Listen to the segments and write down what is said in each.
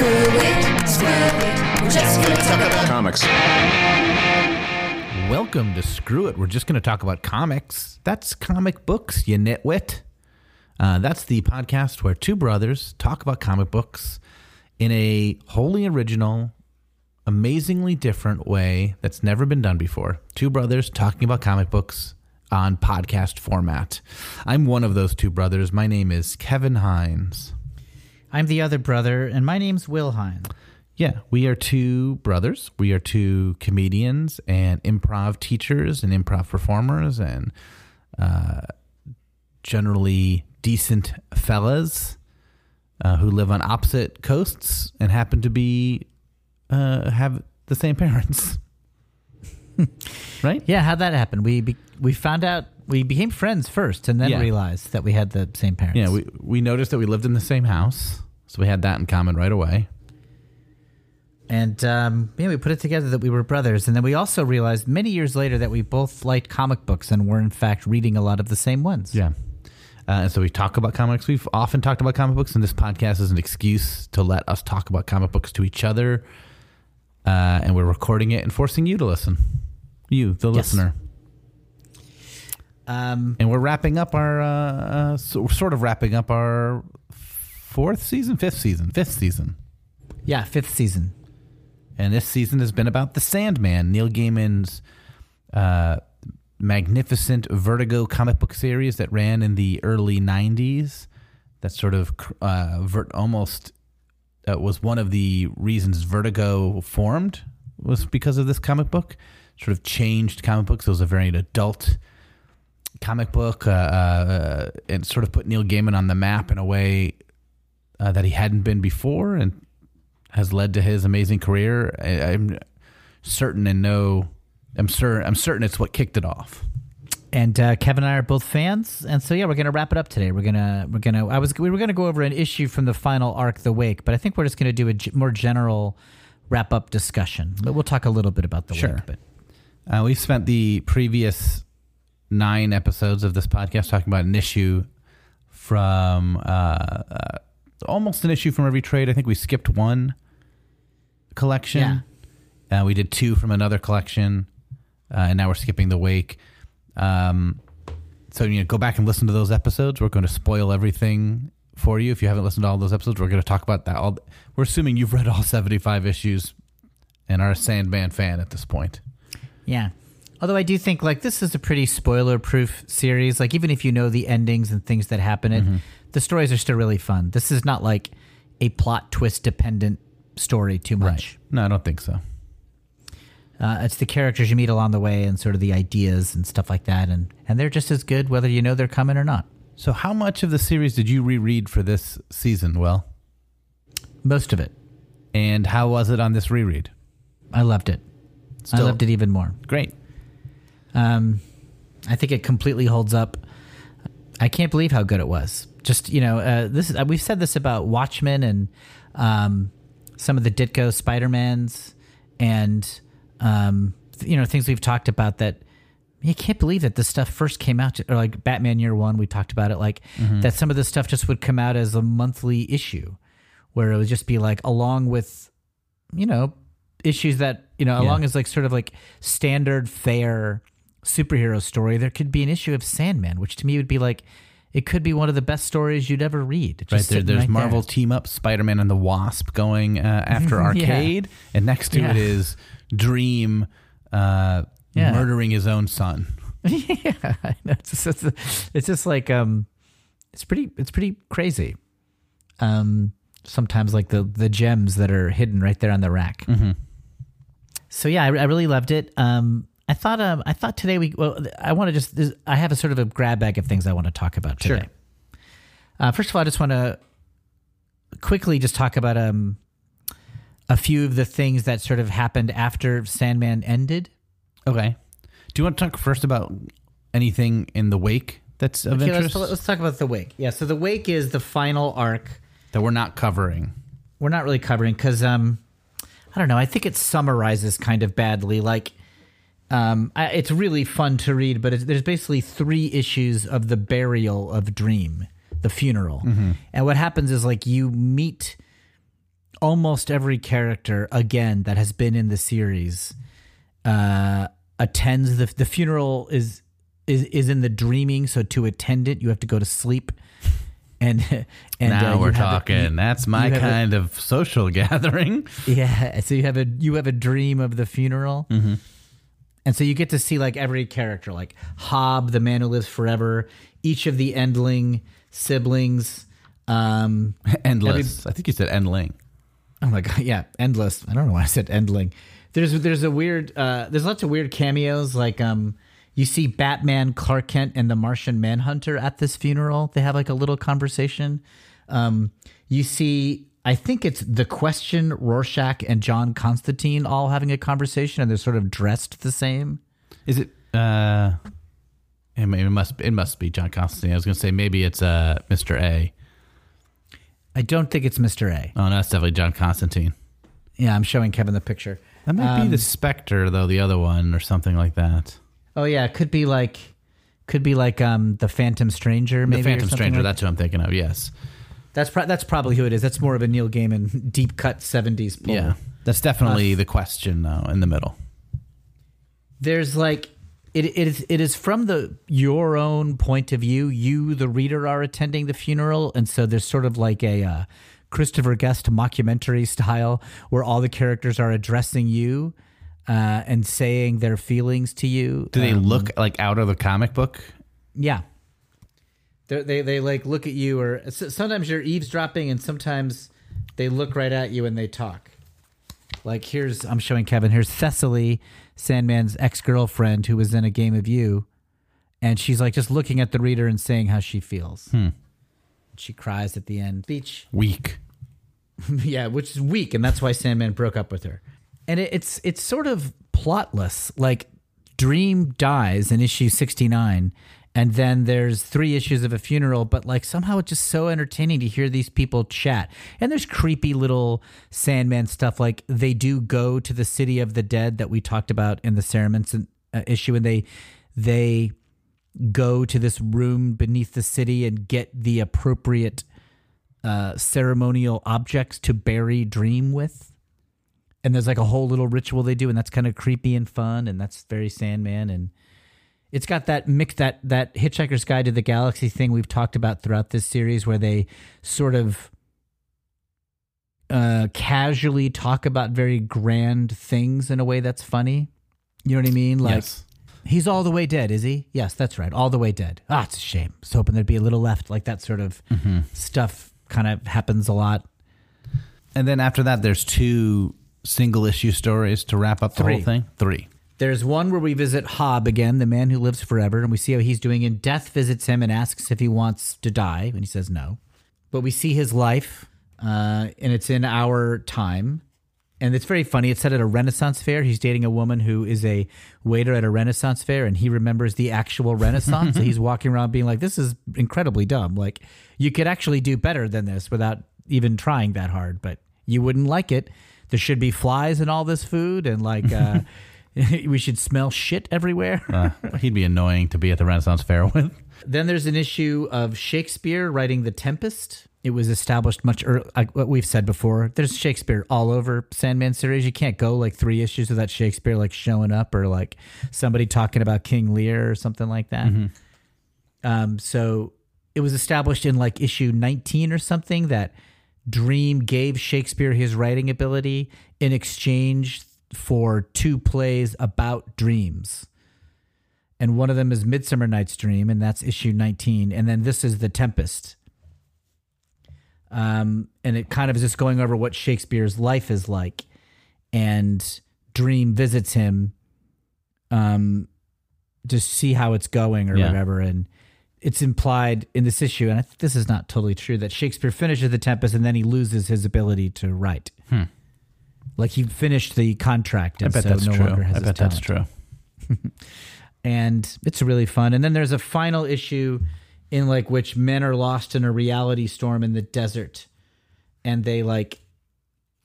Screw it, screw it. We're just gonna talk about Comics. Welcome to Screw It. We're just going to talk about comics. That's comic books, you nitwit. Uh, that's the podcast where two brothers talk about comic books in a wholly original, amazingly different way that's never been done before. Two brothers talking about comic books on podcast format. I'm one of those two brothers. My name is Kevin Hines. I'm the other brother, and my name's Will Hines. Yeah, we are two brothers. We are two comedians and improv teachers and improv performers and uh, generally decent fellas uh, who live on opposite coasts and happen to be uh, have the same parents. right? Yeah, how'd that happen? We be- we found out we became friends first, and then Yeah. realized that we had the same parents. Yeah, we we noticed that we lived in the same house, so we had that in common right away. and um, yeah, we put it together that we were brothers, and then we also realized many years later that we both liked comic books and were in fact reading a lot of the same ones. Yeah. Uh, and so we talk about comics. We've often talked about comic books, and this podcast is an excuse to let us talk about comic books to each other. Uh, and we're recording it and forcing you to listen. You, the Yes. listener. Um, And we're wrapping up our, uh, uh, so sort of wrapping up our fourth season, fifth season, fifth season. yeah, fifth season. And this season has been about The Sandman, Neil Gaiman's uh, magnificent Vertigo comic book series that ran in the early 90s. That sort of uh, vert- almost uh, was one of the reasons Vertigo formed, was because of this comic book. Sort of changed comic books. It was a very adult comic book uh, uh, and sort of put Neil Gaiman on the map in a way uh, that he hadn't been before. And has led to his amazing career. I, I'm certain and know, I'm sure, I'm certain it's what kicked it off. And uh, Kevin and I are both fans, and so yeah, we're gonna wrap it up today. We're gonna we're gonna I was we were gonna go over an issue from the final arc, The Wake, but I think we're just gonna do a g- more general wrap up discussion. But we'll talk a little bit about The Sure. Wake. But Uh, we've spent the previous nine episodes of this podcast talking about an issue from uh, uh, almost an issue from every trade. I think we skipped one collection. Uh, we did two from another collection, uh, and now we're skipping the wake. Um, so you know, go back and listen to those episodes. We're going to spoil everything for you if you haven't listened to all those episodes. We're going to talk about that. All we're assuming you've read all seventy-five issues and are a Sandman fan at this point. Yeah. Although I do think like this is a pretty spoiler proof series. Like even if you know the endings and things that happen, it the stories are still really fun. This is not like a plot twist dependent story too much. No, I don't think so. Uh, it's the characters you meet along the way and sort of the ideas and stuff like that, and and they're just as good whether you know they're coming or not. So, how much of the series did you reread for this season? Well, Most of it, and how was it on this reread? I loved it. I loved it even more. Great. Um, I think it completely holds up. I can't believe how good it was. Just you know, uh, this is uh, we've said this about Watchmen and um, some of the Ditko Spider Mans and um, you know things we've talked about that. You can't believe that this stuff first came out, or like Batman Year One, we talked about it, like that some of this stuff just would come out as a monthly issue, where it would just be like along with, you know, issues that you know, along as like sort of like standard fare superhero story, there could be an issue of Sandman, which to me would be like, it could be one of the best stories you'd ever read. Just Right there, there's right there. Marvel team up, Spider Man and the Wasp going uh, after Yeah. Arcade, and next to Yeah. it is Dream uh, Yeah. murdering his own son. yeah, I know. It's just, it's, it's just like um, it's pretty it's pretty crazy. Um, sometimes like the the gems that are hidden right there on the rack. So yeah, I, I really loved it. Um, I thought um, I thought today we well, I want to just I have a sort of a grab bag of things I want to talk about today. Uh, first of all, I just want to quickly just talk about um a few of the things that sort of happened after Sandman ended. Okay. Do you want to talk first about anything in the wake that's of Okay, interest let's, let's talk about the wake. Yeah, so the wake is the final arc. that we're not covering? We're not really covering because um, I don't know. I think it summarizes kind of badly. Like, um, I, it's really fun to read, but it's, there's basically three issues of the burial of Dream, the funeral, and what happens is like you meet almost every character again that has been in the series uh, attends the the funeral is is is in the dreaming. So to attend it, you have to go to sleep. And and now uh, we're have a- talking. you- That's my have a- kind of social gathering. Yeah, so you have a you have a dream of the funeral, mm-hmm. And so you get to see like every character, like Hob, the man who lives forever, each of the Endling siblings. Um, Endless. I think you said endling. oh my god, yeah, endless. I don't know why I said Endling. There's there's a weird uh, there's lots of weird cameos like um you see Batman, Clark Kent, and the Martian Manhunter at this funeral. They have like a little conversation. Um, you see, I think it's the question Rorschach and John Constantine all having a conversation, and they're sort of dressed the same. Is it? Uh, it, must. It must be John Constantine. I was going to say maybe it's uh Mr. A. I don't think it's Mister A. Oh no, that's definitely John Constantine. Yeah, I'm showing Kevin the picture. That might be the Spectre though, the other one or something like that. Oh yeah, it could be like could be like um the Phantom Stranger. Maybe the Phantom Stranger. like that's who I'm thinking of. Yes. That's pro- that's probably who it is. That's more of a Neil Gaiman deep cut '70s pull. Yeah. That's definitely the question though in the middle. There's like it, it is it is from the your own point of view. You, the reader, are attending the funeral, and so there's sort of like a uh, Christopher Guest mockumentary style where all the characters are addressing you uh, and saying their feelings to you. Do they Um, look like out of the comic book? Yeah. They're, they they like look at you, or sometimes you're eavesdropping, and sometimes they look right at you and they talk. Like here's I'm showing Kevin. Here's Thessaly, Sandman's ex girlfriend, who was in a game of you, and she's like just looking at the reader and saying how she feels. Hmm. She cries at the end. Beach Weak. yeah, which is weak, and that's why Sandman broke up with her. And it, it's it's sort of plotless. Like Dream dies in issue sixty nine, and then there's three issues of a funeral. But like somehow it's just so entertaining to hear these people chat. And there's creepy little Sandman stuff. Like they do go to the city of the dead that we talked about in the Cerements uh, issue, and they they go to this room beneath the city and get the appropriate uh, ceremonial objects to bury Dream with. And there's like a whole little ritual they do, and that's kind of creepy and fun, and that's very Sandman. And it's got that mix that that Hitchhiker's Guide to the Galaxy thing we've talked about throughout this series, where they sort of uh, casually talk about very grand things in a way that's funny. You know what I mean? Like yes. He's all the way dead, is he? Yes, that's right. All the way dead. Ah, it's a shame. I was hoping there'd be a little left. Like that sort of stuff kind of happens a lot. And then after that, there's two single issue stories to wrap up the Three. whole thing. Three. There's one where we visit Hob again, the man who lives forever, and we see how he's doing. And Death visits him and asks if he wants to die, and he says no. But we see his life, uh, and it's in our time. And it's very funny. It's set at a Renaissance fair. He's dating a woman who is a waiter at a Renaissance fair, and he remembers the actual Renaissance. so he's walking around being like, "This is incredibly dumb. Like, you could actually do better than this without even trying that hard, but you wouldn't like it. There should be flies in all this food, and like, uh, we should smell shit everywhere." Uh, he'd be annoying to be at the Renaissance Fair with. Then there's an issue of Shakespeare writing The Tempest. It was established much earlier. Like what we've said before, there's Shakespeare all over Sandman series. You can't go like three issues without Shakespeare like showing up or like somebody talking about King Lear or something like that. Um, so it was established in like issue 19 or something that Dream gave Shakespeare his writing ability in exchange for two plays about dreams and one of them is Midsummer Night's Dream, and that's issue 19. And then this is The Tempest. Um, and it kind of is just going over what Shakespeare's life is like. And Dream visits him um, to see how it's going or Yeah. whatever. And it's implied in this issue, and I think this is not totally true, that Shakespeare finishes The Tempest and then he loses his ability to write. Like he finished the contract, Hmm. I and bet so that's no true. longer has I bet that's talent true. and it's really fun. And then there's a final issue in like which men are lost in a reality storm in the desert, and they like,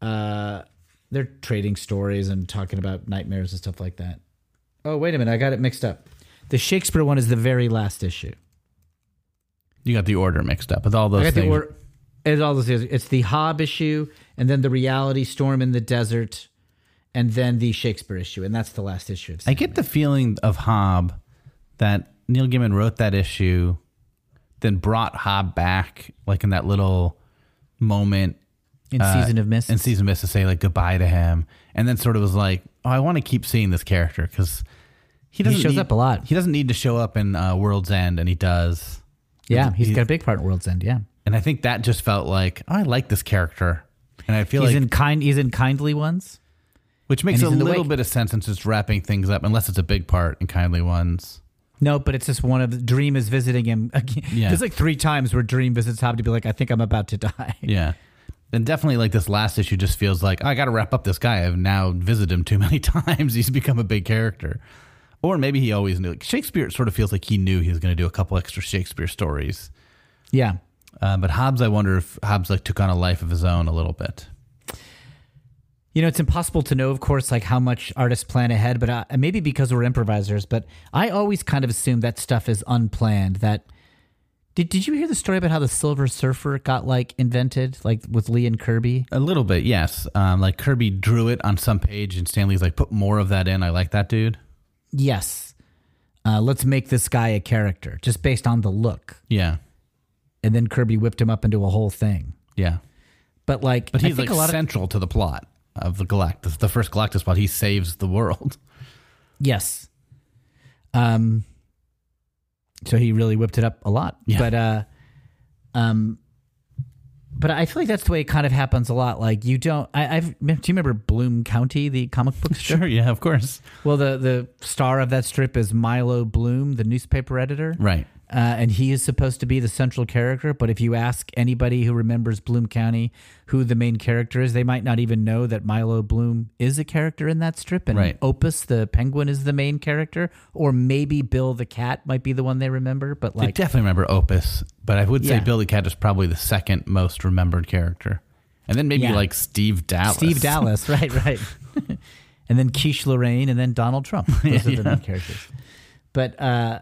uh, they're trading stories and talking about nightmares and stuff like that. Oh wait a minute, I got it mixed up. The Shakespeare one is the very last issue. You got the order mixed up with all those things. order. It's all those. It's the Hob issue, and then the reality storm in the desert, and then the Shakespeare issue, and that's the last issue of I get the feeling of Hob that Neil Gaiman wrote that issue, then brought Hob back, like in that little moment in uh, Season of Mist. in season of mist to say like goodbye to him, and then sort of was like, oh, I want to keep seeing this character because he doesn't shows need- up a lot. He doesn't need to show up in uh, World's End, and he does. yeah, he's he's- got a big part in World's End. Yeah, And I think that just felt like oh, I like this character, and I feel he's like in kind. He's in Kindly Ones. which makes a he's in The little bit of sense since it's wrapping things up, unless it's a big part in Kindly Ones. No, but it's just one of the Dream is visiting him. Again. Yeah. There's like three times where Dream visits Hob to be like, I think I'm about to die. Yeah. And definitely like this last issue just feels like "Oh, I got to wrap up this guy. I've now visited him too many times. He's become a big character. Or maybe he always knew. Like Shakespeare sort of feels like he knew he was going to do a couple extra Shakespeare stories. Yeah. Uh, but Hobbs, I wonder if Hobbs like took on a life of his own a little bit. You know, it's impossible to know, of course, like how much artists plan ahead, but uh, maybe because we're improvisers. But I always kind of assume that stuff is unplanned. That did did you hear the story about how the Silver Surfer got like invented, like with Lee and Kirby? A little bit, yes. Um, like Kirby drew it on some page, and Stanley's like, put more of that in. I like that dude. Yes. Uh, let's make this guy a character just based on the look, Yeah, and then Kirby whipped him up into a whole thing. yeah. But like, But I he's think like a lot of central to the plot of the Galactus, the first Galactus plot. He saves the world. Yes. Um so he really whipped it up a lot. Yeah. But uh um but I feel like that's the way it kind of happens a lot. Like you don't I, I've do you remember Bloom County, the comic book strip? Sure, yeah, of course. Well the the star of that strip is Milo Bloom, the newspaper editor. Right. Uh, and he is supposed to be the central character. But if you ask anybody who remembers Bloom County who the main character is, they might not even know that Milo Bloom is a character in that strip. And Right. Opus, the penguin, is the main character. Or maybe Bill the cat might be the one they remember. But I like, definitely remember Opus, but I would say Yeah. Billy Cat is probably the second most remembered character. And then maybe Yeah. like Steve Dallas. Steve Dallas, right, right. and then Quiche Lorraine, and then Donald Trump. Those are the main characters. But uh,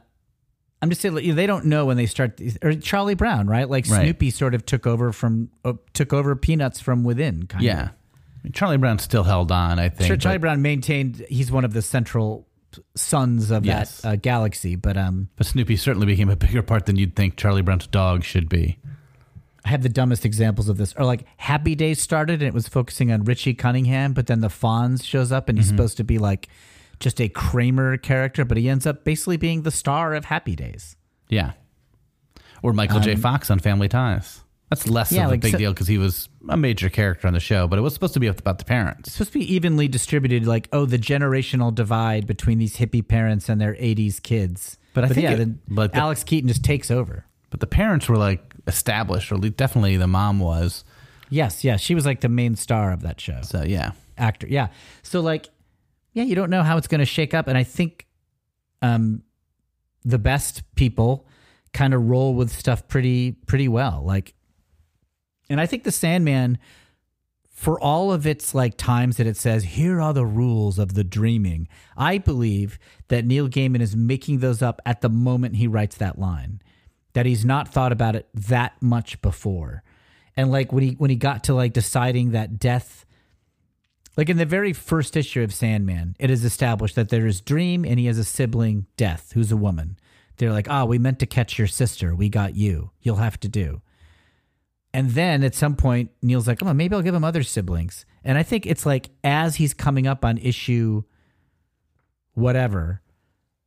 I'm just saying, like, they don't know when they start. Or Charlie Brown, right? Like Right. Snoopy sort of took over from uh, took over Peanuts from within. Kind of. Yeah. Charlie Brown still held on, I think. Sure, Charlie Brown maintained he's one of the central sons of Yes. that uh, galaxy. But um, but Snoopy certainly became a bigger part than you'd think Charlie Brown's dog should be. I have the dumbest examples of this. Or like Happy Days started and it was focusing on Richie Cunningham, but then the Fonz shows up and he's Mm-hmm. supposed to be like just a Kramer character, but he ends up basically being the star of Happy Days. Yeah. Or Michael J. Fox on Family Ties. That's less Um, Yeah, of a big so- deal because he was a major character on the show, but it was supposed to be about the parents. It's supposed to be evenly distributed, like, oh, the generational divide between these hippie parents and their 80s kids. But I think yeah, it- then but the- Alex Keaton just takes over. But the parents were like established, or definitely the mom was. Yes, yes. She was like the main star of that show. So yeah. actor. Yeah. So like, yeah, you don't know how it's going to shake up, and I think, um, the best people kind of roll with stuff pretty pretty well. Like, and I think the Sandman, for all of its like times that it says here are the rules of the dreaming, I believe that Neil Gaiman is making those up at the moment he writes that line. That he's not thought about it that much before. And like when he when he got to like deciding that death like in the very first issue of Sandman, it is established that there is Dream and he has a sibling, Death, who's a woman. They're like, ah, we meant to catch your sister. We got you. You'll have to do. And then at some point, Neil's like, oh, maybe I'll give him other siblings. And I think it's like as he's coming up on issue whatever,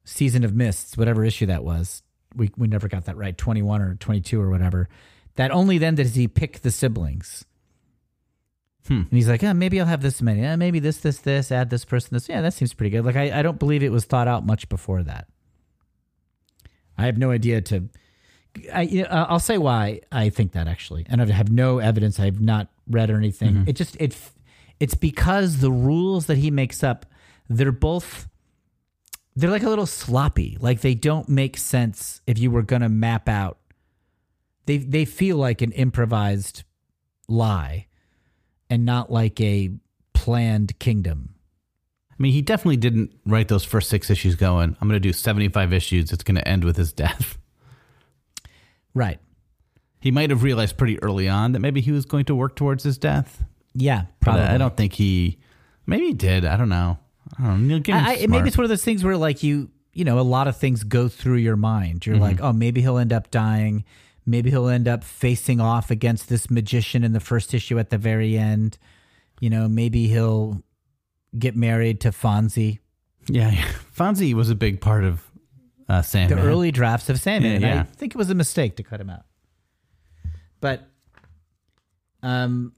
Season of Mists, whatever issue that was, we, we never got that right, 21 or 22 or whatever, that only then does he pick the siblings. And he's like, oh, maybe I'll have this many. Eh, maybe this, this, this, add this person, this. Yeah, that seems pretty good. Like, I, I don't believe it was thought out much before that. I have no idea to. I, I'll say why I think that actually, and I have no evidence. I have not read or anything. It just it, it's because the rules that he makes up, they're both, they're like a little sloppy. Like they don't make sense if you were gonna map out. They they feel like an improvised lie, and not like a planned kingdom. I mean, he definitely didn't write those first six issues going, I'm going to do 75 issues. It's going to end with his death. Right. He might have realized pretty early on that maybe he was going to work towards his death. Yeah, But probably. I don't think he. Maybe he did. I don't know. I don't know. I, I, maybe it's one of those things where like you you know a lot of things go through your mind. You're mm-hmm. like, oh, maybe he'll end up dying. Maybe he'll end up facing off against this magician in the first issue at the very end. You know, maybe he'll get married to Fonzie. Yeah. Fonzie was a big part of uh, The early drafts of Sandman. Yeah, and yeah. I think it was a mistake to cut him out. But um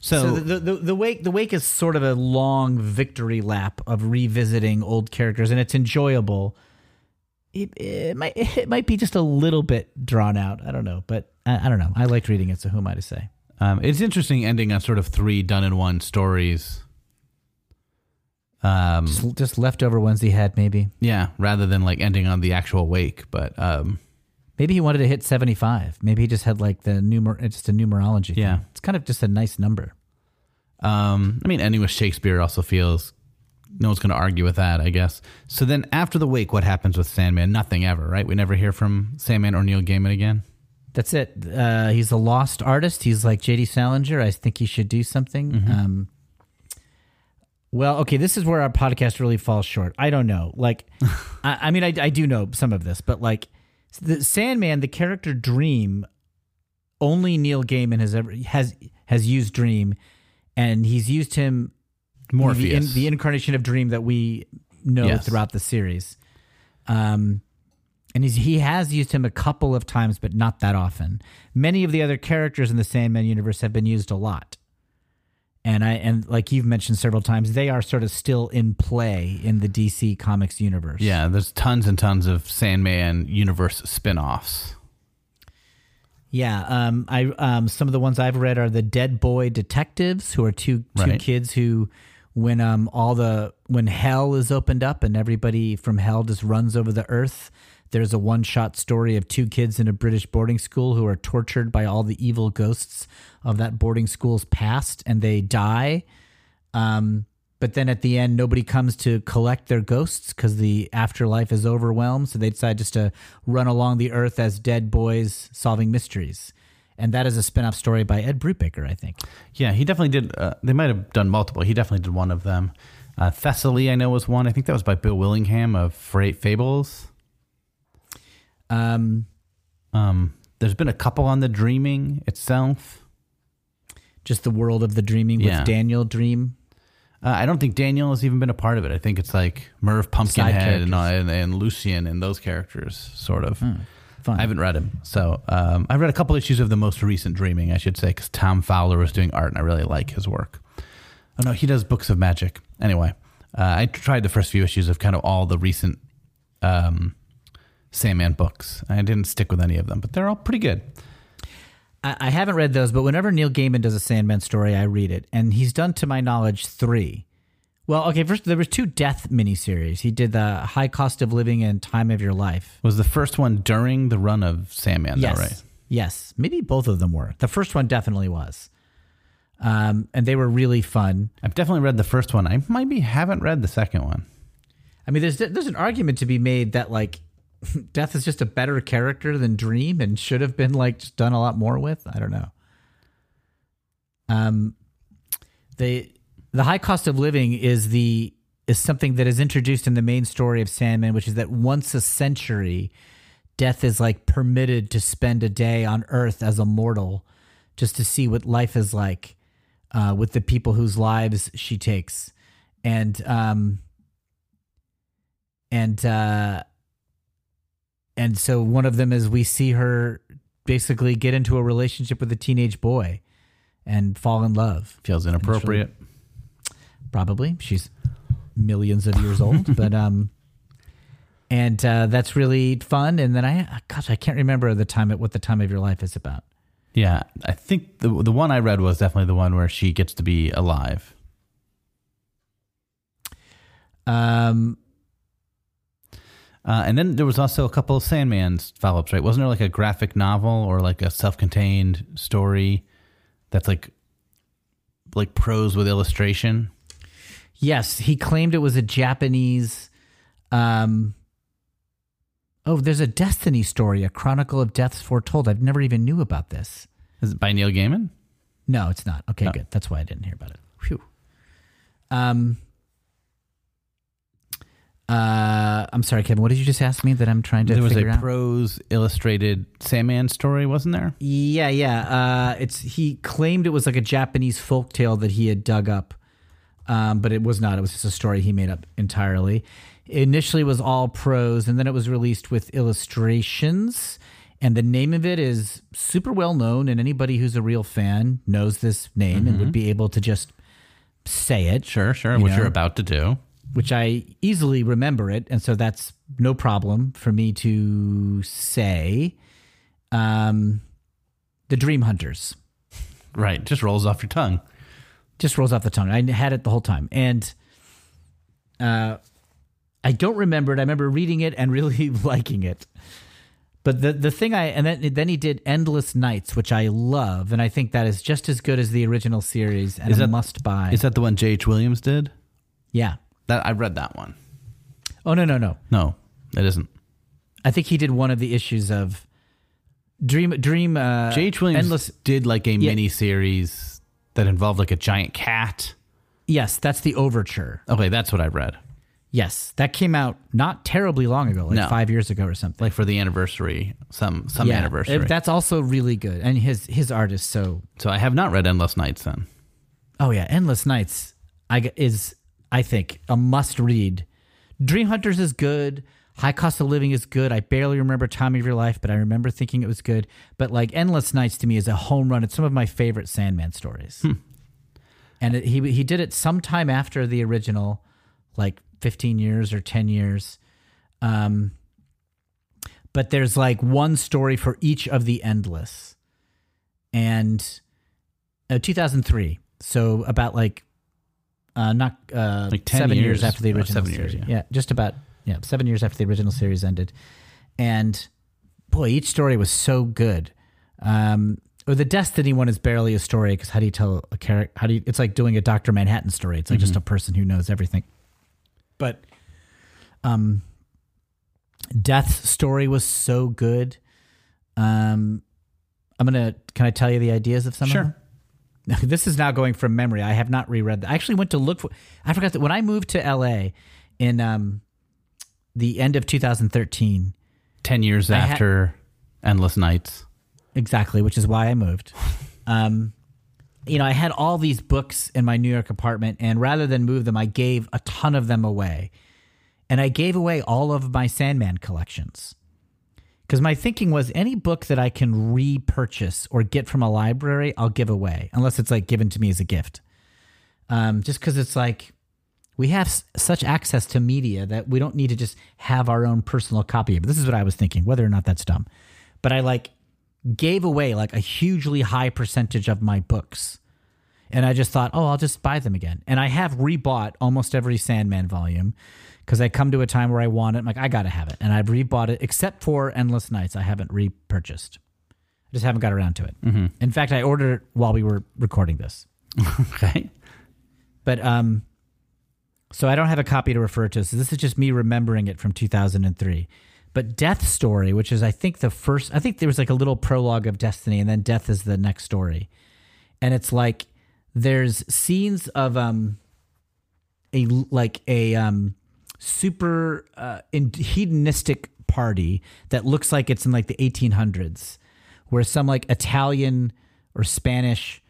so, So, the, the the wake the wake is sort of a long victory lap of revisiting old characters, and it's enjoyable. It, it might it might be just a little bit drawn out. I don't know, but I, I don't know. I liked reading it, so who am I to say? um, it's interesting ending on sort of three done in one stories. Um, Just, just leftover ones he had, maybe. yeah, rather than like ending on the actual wake, but um, Maybe he wanted to hit seventy five. Maybe he just had like the numer just a numerology. Yeah. thing. it's kind of just a nice number. Um, I mean, ending with Shakespeare also feels no one's going to argue with that, I guess. So then after the wake, what happens with Sandman? Nothing ever, right? We never hear from Sandman or Neil Gaiman again. That's it. Uh, he's a lost artist. He's like J.D. Salinger. I think he should do something. Um, well, okay, this is where our podcast really falls short. I don't know. Like, I, I mean, I, I do know some of this, but like, the Sandman, the character Dream, only Neil Gaiman has ever has has used Dream, and he's used him Morpheus. the, in, the incarnation of Dream that we know Yes. throughout the series. Um, and he's, he has used him a couple of times, but not that often. Many of the other characters in the Sandman universe have been used a lot. And I and like you've mentioned several times, they are sort of still in play in the DC Comics universe. yeah, there's tons and tons of Sandman universe spin-offs. Yeah, um, I um, some of the ones I've read are the Dead Boy Detectives, who are two two Right. kids who, when um all the when hell is opened up and everybody from hell just runs over the earth, there's a one shot story of two kids in a British boarding school who are tortured by all the evil ghosts of that boarding school's past, and they die. Um, but then at the end, nobody comes to collect their ghosts because the afterlife is overwhelmed. So they decide just to run along the earth as dead boys solving mysteries. And that is a spin off story by Ed Brubaker, I think. Yeah, he definitely did. Uh, they might have done multiple. He definitely did one of them. Uh, Thessaly, I know, was one. I think that was by Bill Willingham of Freight Fables. Um, Um, there's been a couple on the Dreaming itself. just the world of the dreaming Yeah. with Daniel Dream. Uh, I don't think Daniel has even been a part of it. I think it's like Merv Pumpkinhead and, characters. and, and Lucien and those characters, sort of. I haven't read him. So um, I've read a couple issues of the most recent Dreaming, I should say, because Tom Fowler was doing art and I really like his work. Oh, no, he does books of magic. Anyway, uh, I tried the first few issues of kind of all the recent um, Sandman books. I didn't stick with any of them, but they're all pretty good. I, I haven't read those, but whenever Neil Gaiman does a Sandman story, I read it. And he's done, to my knowledge, three. Well, okay, first, there was two death miniseries. He did the High Cost of Living and Time of Your Life. Was the first one during the run of Sandman, yes. though, right? Yes. Maybe both of them were. The first one definitely was. Um, and they were really fun. I've definitely read the first one. I maybe haven't read the second one. I mean, there's there's an argument to be made that like Death is just a better character than Dream and should have been like just done a lot more with. I don't know. Um, the the high cost of living is the is something that is introduced in the main story of Sandman, which is that once a century, Death is like permitted to spend a day on Earth as a mortal, just to see what life is like uh, with the people whose lives she takes, and um, and uh, and so one of them is we see her basically get into a relationship with a teenage boy and fall in love. Feels inappropriate. Probably she's millions of years old, but um, and uh, that's really fun. And then I, gosh, I can't remember the time at what the time of your life is about. Yeah, I think the the one I read was definitely the one where she gets to be alive. Um, Uh, and then there was also a couple of Sandman follow-ups, right? Wasn't there like a graphic novel or like a self-contained story that's like like prose with illustration? Yes, he claimed it was a Japanese. Um, oh, there's a Destiny story, a Chronicle of Deaths Foretold. I've never even knew about this. Is it by Neil Gaiman? No, it's not. Okay, No. good. That's why I didn't hear about it. Phew. Um. Uh, I'm sorry, Kevin. What did you just ask me that I'm trying to there was a out? prose illustrated Sandman story, wasn't there? Yeah, yeah. Uh, it's he claimed it was like a Japanese folk tale that he had dug up, um, but it was not. It was just a story he made up entirely. It Initially, was all prose, and then it was released with illustrations. And the name of it is super well known, and anybody who's a real fan knows this name and would be able to just say it. Sure, sure. You What know? you're about to do. which I easily remember it, and so that's no problem for me to say. Um, the Dream Hunters Right. Just rolls off your tongue. Just rolls off the tongue. I had it the whole time, and uh, I don't remember it. I remember reading it and really liking it. But the the thing I and then then he did Endless Nights, which I love, and I think that is just as good as the original series and Is a that- must buy. Is that the one J.H. Williams did? yeah. That I read that one. Oh no no no. No, it isn't. I think he did one of the issues of Dream Dream. Uh, J.H. Williams Endless. did like a mini series that involved like a giant cat. Yes, that's the overture. Okay, that's what I read. Yes, that came out not terribly long ago, like No. five years ago or something. Like for the anniversary, some some anniversary. That's also really good, and his his art is so. so I have not read Endless Nights then. Oh yeah, Endless Nights. I g- is I think a must read. Dream Hunters is good. High Cost of Living is good. I barely remember Time of Your Life, but I remember thinking it was good. But like Endless Nights to me is a home run. It's some of my favorite Sandman stories. And it, he he did it sometime after the original, like 15 years or 10 years. Um, but there's like one story for each of the Endless. And uh, 2003. So about like uh, not uh, Like 10 seven years. years. after the Oh, original seven years, yeah. yeah, just about yeah, seven years after the original series ended, and boy, each story was so good. Um, or the Destiny one is barely a story because how do you tell a character? How do you? It's like doing a Doctor Manhattan story. It's like just a person who knows everything. But, um, Death's story was so good. Um, I'm gonna. Can I tell you the ideas of some of Sure. them? this is now going from memory. I have not reread that. I actually went to look for. I forgot that when I moved to LA in um, the end of 2013, Ten years I ha- after Endless Nights. exactly, which is why I moved. Um, you know, I had all these books in my New York apartment, and rather than move them, I gave a ton of them away, and I gave away all of my Sandman collections. Because my thinking was any book that I can repurchase or get from a library, I'll give away, unless it's like given to me as a gift. Um, just because it's like we have s- such access to media that we don't need to just have our own personal copy of it. This is what I was thinking, whether or not that's dumb. But I like gave away like a hugely high percentage of my books. And I just thought, oh, I'll just buy them again. And I have rebought almost every Sandman volume because I come to a time where I want it. I'm like, I got to have it. And I've rebought it, except for Endless Nights. I haven't repurchased. I just haven't got around to it. In fact, I ordered it while we were recording this. Okay. But um, so I don't have a copy to refer to. So this is just me remembering it from 2003. But Death Story, which is I think the first, I think there was like a little prologue of Destiny, and then Death is the next story, and it's like there's scenes of um a like a um super uh, hedonistic party that looks like it's in like the 1800s, where some like Italian or Spanish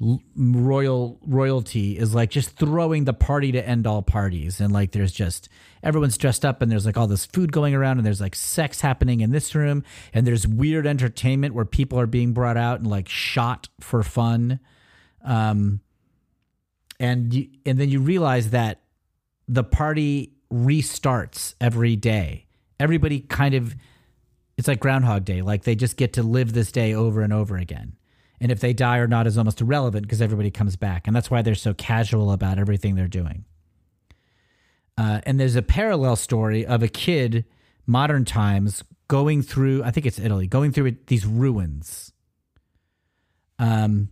royal royalty is like just throwing the party to end all parties. And like there's just everyone's dressed up and there's like all this food going around and there's like sex happening in this room. And there's weird entertainment where people are being brought out and like shot for fun. Um and you, and then you realize that the party restarts every day. Everybody kind of it's like groundhog day. Like they just get to live this day over and over again and if they die or not is almost irrelevant because everybody comes back. And that's why they're so casual about everything they're doing. Uh, and there's a parallel story of a kid modern times going through i think it's italy going through these ruins. Um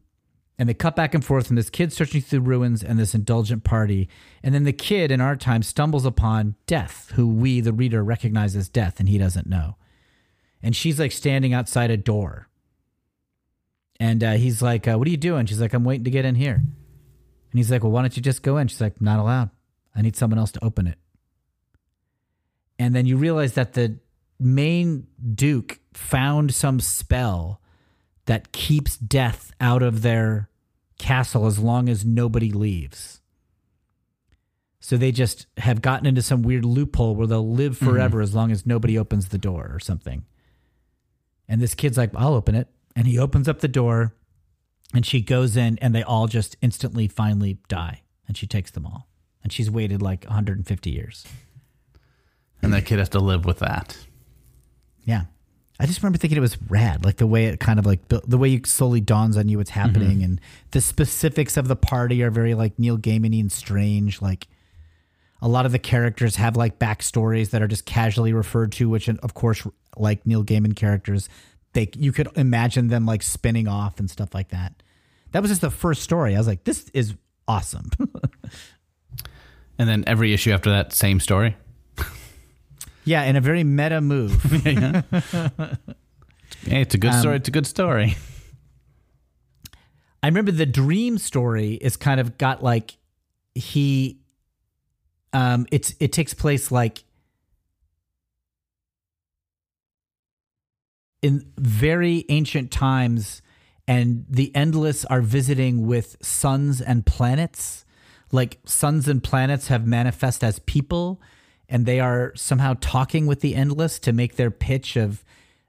and they cut back and forth and this kid searching through ruins and this indulgent party. And then the kid in our time stumbles upon death who we the reader recognize as death and he doesn't know. And she's like standing outside a door And uh, he's like, uh, "What are you doing?" She's like, "I'm waiting to get in here." And he's like, "Well, why don't you just go in?" She's like, "Not allowed. I need someone else to open it." And then you realize that the main duke found some spell that keeps death out of their castle as long as nobody leaves. So they just have gotten into some weird loophole where they'll live forever as long as nobody opens the door or something. And this kid's like, I'll open it. And he opens up the door and she goes in and they all just instantly finally die. And she takes them all. And she's waited like 150 years. And that kid has to live with that. Yeah. I just remember thinking it was rad, like the way it kind of like the way you slowly dawns on you what's happening, mm-hmm. and the specifics of the party are very like Neil Gaiman and strange. Like a lot of the characters have like backstories that are just casually referred to, which of course, like Neil Gaiman characters, they you could imagine them like spinning off and stuff like that. That was just the first story. I was like, this is awesome. And then every issue after that, same story. yeah, in a very meta move. Hey, it's a good Um, story. It's a good story. I remember the dream story is kind of got like he um it's it takes place like in very ancient times and the endless are visiting with suns and planets. Like suns and planets have manifest as people and they are somehow talking with the endless to make their pitch of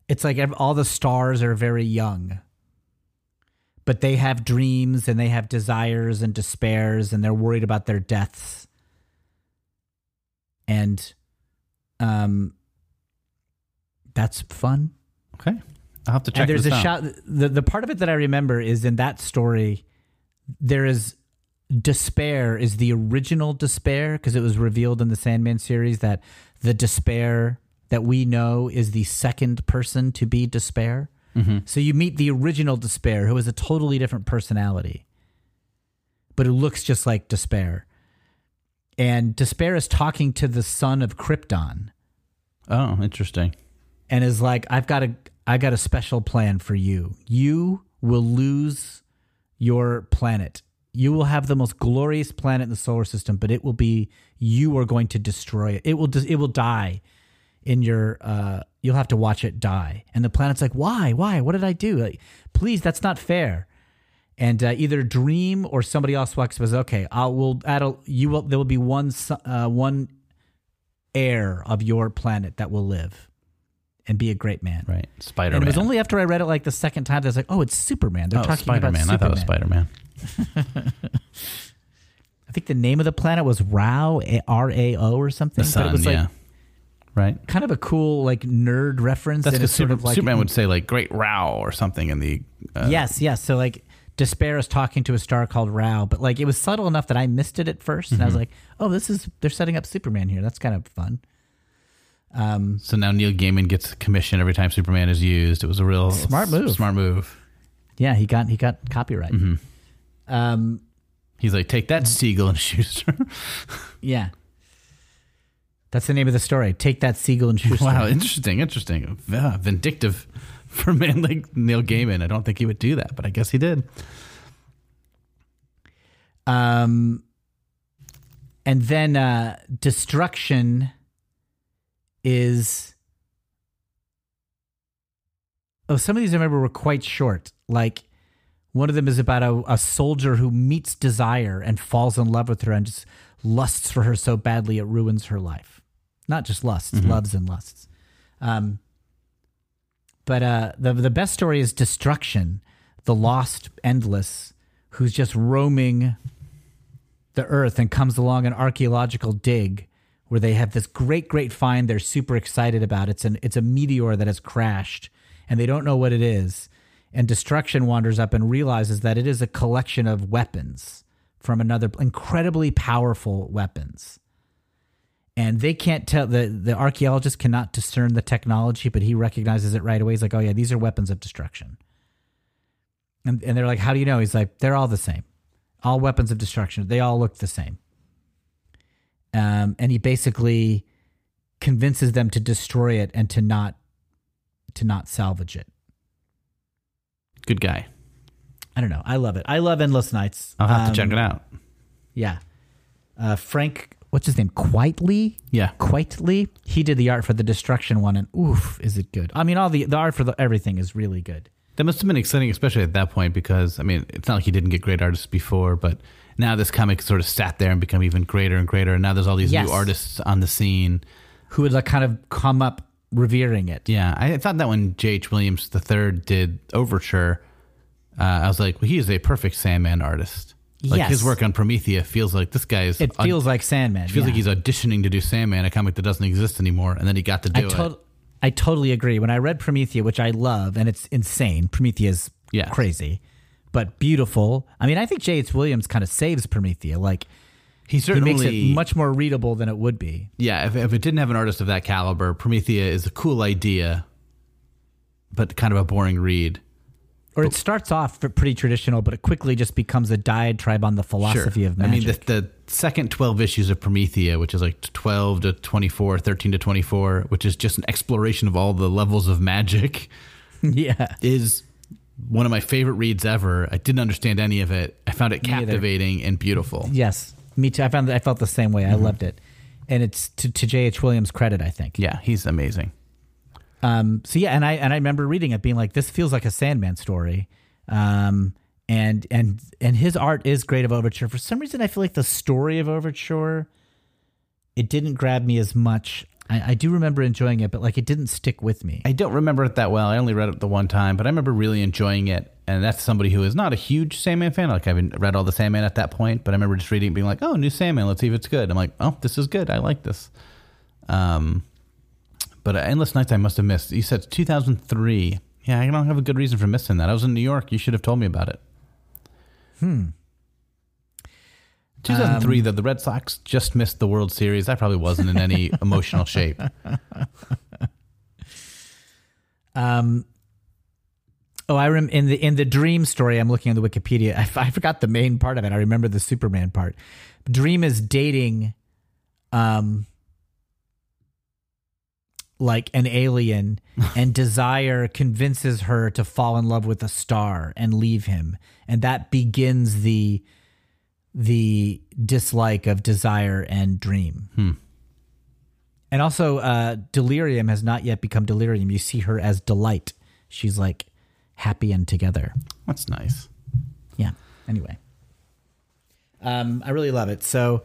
it's like all the stars are very young. But they have dreams and they have desires and despairs and they're worried about their deaths. And um that's fun Okay. I'll have to check and there's this a out. shot the, the part of it that i remember is in that story there is despair is the original despair because it was revealed in the sandman series that the despair that we know is the second person to be despair mm-hmm. so you meet the original despair who is a totally different personality but who looks just like despair and despair is talking to the son of krypton Oh, interesting. and is like, I've got a I got a special plan for you. You will lose your planet. You will have the most glorious planet in the solar system, but it will be you are going to destroy it. It will it will die in your uh you'll have to watch it die. And the planet's like, "Why? Why? What did I do? Like, please, that's not fair." And uh, either Dream or somebody else walks says, "Okay, I will add a you will there will be one uh, one heir of your planet that will live and be a great man." Right. Spider Man. And it was only after I read it like the second time that I was like, oh, it's Superman. They're oh, talking Spider about Man. I thought it was Spider Man. I think the name of the planet was Rao, R A O or something. The but it sun. was like yeah. Right. kind of a cool like nerd reference. That's because Super, of like Superman would say like "Great Rao" or something in the. Uh, yes, yes. So like Despair is talking to a star called Rao, but like it was subtle enough that I missed it at 1st and I Mm-hmm. was like, oh, this is they're setting up Superman here. That's kind of fun. Um, So now Neil Gaiman gets a commission every time Superman is used. It was a real Smart move. Smart move. yeah, he got he got copyright. Mm-hmm. Um, He's like, take that, Siegel and Shuster. yeah. That's the name of the story. Take that Siegel and Shuster. wow, interesting, interesting. Yeah, vindictive for a man like Neil Gaiman. I don't think he would do that, but I guess he did. Um, and then uh, destruction is. Oh, some of these I remember were quite short. Like one of them is about a, a soldier who meets desire and falls in love with her and just lusts for her so badly it ruins her life. Not just lusts, loves and lusts. Um, but uh, the the best story is destruction, the lost endless, who's just roaming the earth and comes along an archaeological dig where they have this great great find. They're super excited about it's an it's a meteor that has crashed and they don't know what it is. And destruction wanders up and realizes that it is a collection of weapons from another incredibly powerful weapons. And they can't tell the the archaeologist cannot discern the technology but he recognizes it right away. He's like oh yeah these are weapons of destruction. And, and they're like how do you know? He's like they're all the same. All weapons of destruction. They all look the same um, and he basically convinces them to destroy it and to not to not salvage it Good guy. I don't know. I love it. I love Endless Nights. I'll have Um, to check it out. Yeah. Uh, Frank, what's his name? Quitely? Yeah. Quitely? He did the art for the Destruction one, and oof, is it good? I mean, all the the art for the, everything is really good. That must have been exciting, especially at that point, because I mean, it's not like he didn't get great artists before, but now this comic sort of sat there and become even greater and greater. And now there's all these Yes. new artists on the scene. Who would like kind of come up revering it? Yeah, I thought that when J.H. Williams III did Overture, uh, I was like, well, he is a perfect Sandman artist. Like Yes. his work on Promethea feels like this guy's. It feels like Sandman. it feels yeah. like he's auditioning to do Sandman, a comic that doesn't exist anymore, and then he got to do I, it. tot- I totally agree. When I read Promethea, which I love, and it's insane. Promethea's Yes. crazy, but beautiful. I mean, I think J.H. Williams kind of saves Promethea. Like he he certainly makes it much more readable than it would be. Yeah, if, if it didn't have an artist of that caliber, Promethea is a cool idea, but kind of a boring read. Or it starts off pretty traditional, but it quickly just becomes a diatribe on the philosophy of magic. I mean, the, the second 12 issues of Promethea, which is like 12 to 24, 13 to 24, which is just an exploration of all the levels of magic, yeah. is one of my favorite reads ever. I didn't understand any of it. I found it captivating and beautiful. Yes. Me too. I found that I felt the same way. I loved it. And it's to, to J.H. Williams' credit, I think. Yeah, he's amazing. Um, so yeah, and I and I remember reading it being like, this feels like a Sandman story. Um, and and and his art is great of Overture. For some reason I feel like the story of Overture it didn't grab me as much. I, I do remember enjoying it, but like it didn't stick with me. I don't remember it that well. I only read it the one time, but I remember really enjoying it. And that's somebody who is not a huge Sandman fan. Like I haven't read all the Sandman at that point, but I remember just reading it being like, "Oh, new Sandman. Let's see if it's good." I'm like, "Oh, this is good. I like this." Um, but uh, Endless Nights I must have missed. You said 2003. Yeah, I don't have a good reason for missing that. I was in New York. You should have told me about it. Hmm. 2003, though, the Red Sox just missed the World Series. I probably wasn't in any emotional shape. Um, oh, I rem in the in the Dream story. I'm looking on the Wikipedia. I, f- I forgot the main part of it. I remember the Superman part. Dream is dating, um, like an alien, and Desire convinces her to fall in love with a star and leave him, and that begins the the dislike of Desire and Dream. And also, uh, Delirium has not yet become Delirium. You see her as Delight. She's like happy and together. That's nice. Yeah. Anyway, um, I really love it. So,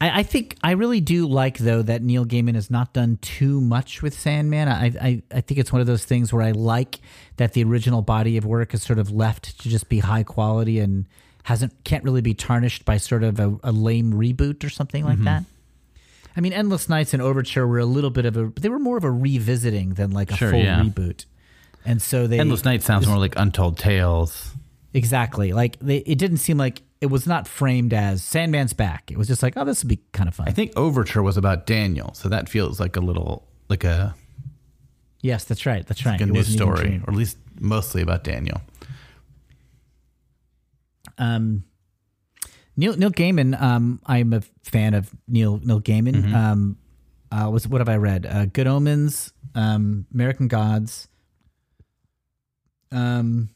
I, I think I really do like though that Neil Gaiman has not done too much with Sandman. I, I I think it's one of those things where I like that the original body of work is sort of left to just be high quality and hasn't can't really be tarnished by sort of a, a lame reboot or something like mm-hmm. that. I mean, Endless Nights and Overture were a little bit of a they were more of a revisiting than like a Sure, full yeah. reboot. And so they Endless Night sounds more like Untold Tales. Exactly. Like they, it didn't seem like it was not framed as Sandman's back. It was just like, oh, this would be kind of fun. I think Overture was about Daniel, so that feels like a little like a, yes, that's right. That's right. like a It new story, or at least mostly about Daniel. Um, Neil Neil Gaiman. Um, I'm a fan of Neil Neil Gaiman. Mm-hmm. Um, uh, was what have I read? Uh, Good Omens, um, American Gods, um,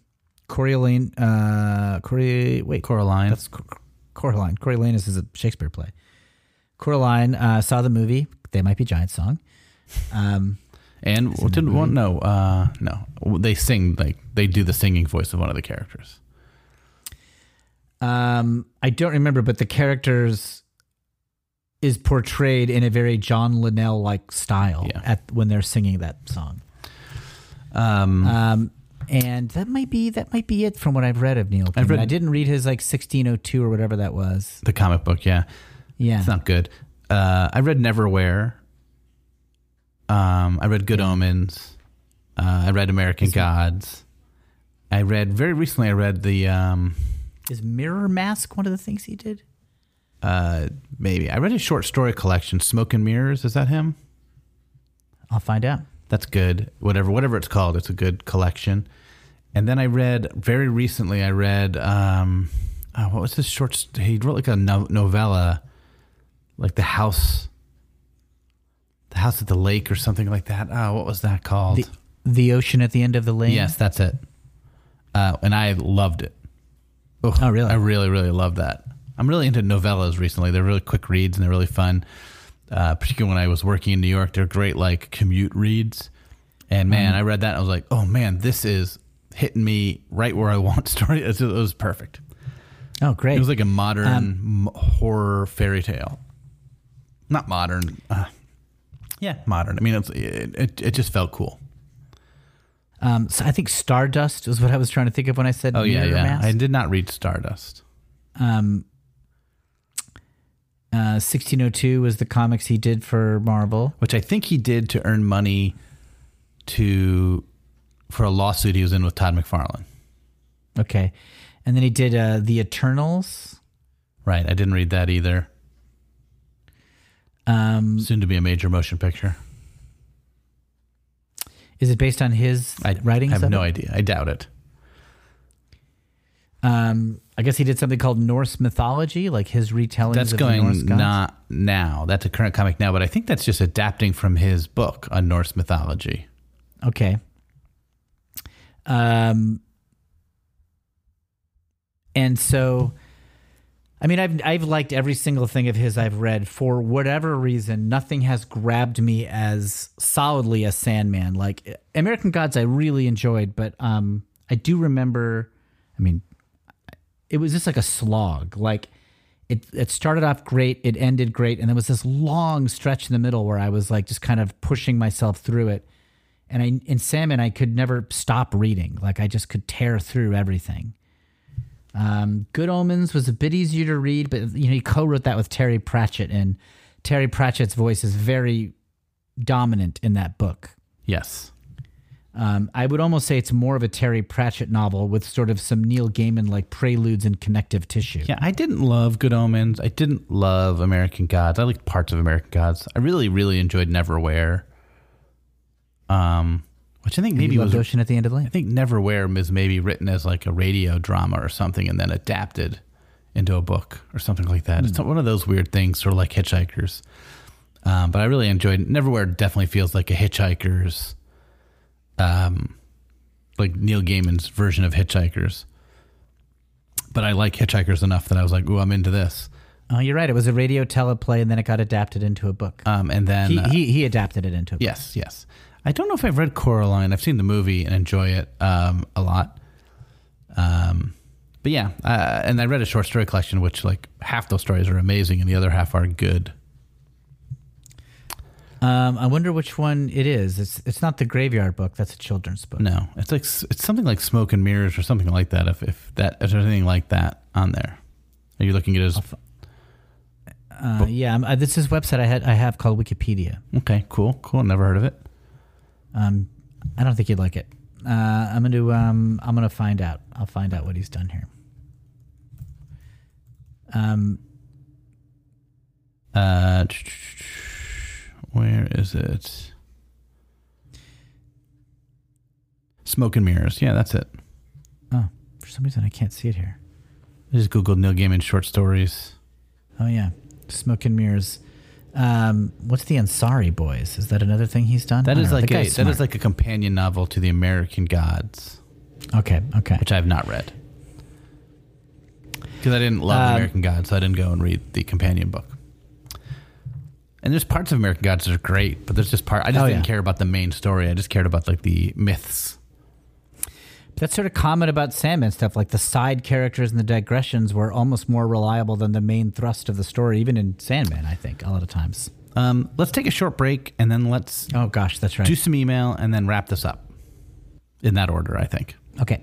Coriolan, uh, Cori, wait, Coraline. That's Cor- Coraline. Coriolanus is a Shakespeare play. Coraline uh, saw the movie. They might be Giant song. Um, and what did one? No, uh, no. They sing like they do the singing voice of one of the characters. Um, I don't remember, but the characters is portrayed in a very John Linnell like style Yeah. at when they're singing that song. Um, Um, and that might be that might be it from what I've read of Neil. I've read- I didn't read his like 1602 or whatever that was. the comic book, yeah, Yeah. it's not good. Uh, I read Neverwhere. Um, I read Good Omens. Uh, I read American Gods. I read very recently. I read the um, Is Mirror Mask one of the things he did? uh, maybe I read his short story collection, Smoke and Mirrors. Is that him? I'll find out. That's good. Whatever, whatever it's called, it's a good collection. And then I read very recently. I read um, oh, what was this short? He wrote like a no- novella, like the house, the house at the lake or something like that. Oh, what was that called? The the ocean at the end of the lane. yes, that's it. Uh, and I loved it. Oh, Oh, really? I really, really love that. I'm really into novellas recently. They're really quick reads and they're really fun. Uh, particularly when I was working in New York, they're great like commute reads. And man, Mm-hmm. I read that and I was like, oh man, this is hitting me right where I want story. It was, perfect. Oh, great. It was like a modern Um, horror fairy tale. Not modern. Uh, yeah, modern. I mean, it's, it, it, it just felt cool. Um, so I think Stardust was what I was trying to think of when I said. Oh, yeah, yeah. Mask. I did not read Stardust. Um, uh, 1602 was the comics he did for Marvel. which I think he did to earn money to for a lawsuit he was in with Todd McFarlane. Okay, and then he did uh, the Eternals. Right. I didn't read that either. Um, Soon to be a major motion picture. Is it based on his I writings? I have no it? idea. I doubt it. Um, I guess he did something called Norse mythology, like his retelling. That's of the Norse going not now. That's a current comic now, but I think that's just adapting from his book on Norse mythology. Okay. Um, and so, I mean, I've I've liked every single thing of his I've read. For whatever reason, nothing has grabbed me as solidly as Sandman. Like American Gods, I really enjoyed, but um, I do remember. I mean, it was just like a slog. Like it it started off great, it ended great, and there was this long stretch in the middle where I was like just kind of pushing myself through it. And I in Sandman I could never stop reading. Like I just could tear through everything. Um, Good Omens was a bit easier to read, but you know he co-wrote that with Terry Pratchett, and Terry Pratchett's voice is very dominant in that book. Yes. Um, I would almost say it's more of a Terry Pratchett novel with sort of some Neil Gaiman like preludes and connective tissue. Yeah, I didn't love Good Omens. I didn't love American Gods. I liked parts of American Gods. I really, really enjoyed Neverwhere. Um, which I think Maybe was Ocean at the End of the Lane. I think Neverwhere was maybe written as like a radio drama or something and then adapted into a book or something like that. It's one of those weird things, sort of like Hitchhikers. Um, but I really enjoyed Neverwhere. Definitely feels like a Hitchhikers, um, like Neil Gaiman's version of Hitchhikers. But I like Hitchhikers enough that I was like, "Ooh, I'm into this." Oh, you're right. It was a radio teleplay, and then it got adapted into a book. Um, and then he, uh, he he adapted it into a book. Yes, yes. I don't know if I've read Coraline. I've seen the movie and enjoy it um, a lot. Um, but yeah, uh, and I read a short story collection, which like half those stories are amazing and the other half are good. Um, I wonder which one it is. It's it's not the Graveyard book. That's a children's book. No, it's like it's something like Smoke and Mirrors or something like that. If if that if there's anything like that on there, are you looking at it as Uh, yeah, um, uh, this is a website I had I have called Wikipedia. okay? Cool, cool. Never heard of it. Um, I don't think you'd like it. Uh, I'm gonna um, I'm gonna find out. I'll find out what he's done here. Um, Uh, where is it? Smoke and Mirrors. Yeah, that's it. oh, for some reason I can't see it here. I just googled Neil Gaiman short stories. Oh yeah, Smoke and Mirrors. Um, what's the Anansi Boys? Is that another thing he's done? That is know. like a that is like a companion novel to the American Gods, okay, okay. which I have not read because I didn't love Um, American Gods, so I didn't go and read the companion book. And there's parts of American Gods that are great, but there's just part I just Oh, didn't yeah. care about the main story. I just cared about like the myths. That's sort of common about Sandman stuff. Like the side characters and the digressions were almost more reliable than the main thrust of the story, even in Sandman. I think a lot of times. Um, let's take a short break and then let's Oh gosh, that's right. do some email and then wrap this up in that order. I think. okay.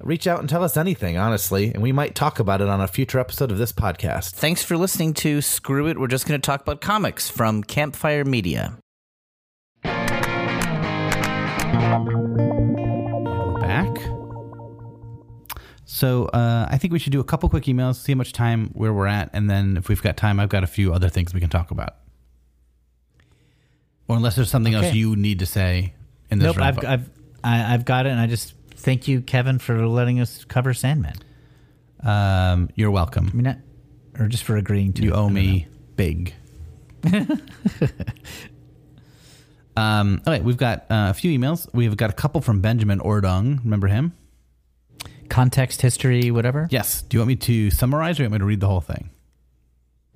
Reach out and tell us anything, honestly, and we might talk about it on a future episode of this podcast. Thanks for listening to Screw It. We're just going to talk about comics from Campfire Media. We're back. So uh, I think we should do a couple quick emails, see how much time where we're at, and then if we've got time, I've got a few other things we can talk about. Or unless there's something else you need to say in this Nope, I've. I've I, I've got it, and I just thank you, Kevin, for letting us cover Sandman. Um, you're welcome. I mean, not, or just for agreeing to. You owe me big. um, okay, we've got uh, a few emails. We've got a couple from Benjamin Ordung. Remember him? context, history, whatever. Yes. Do you want me to summarize or do you want me to read the whole thing?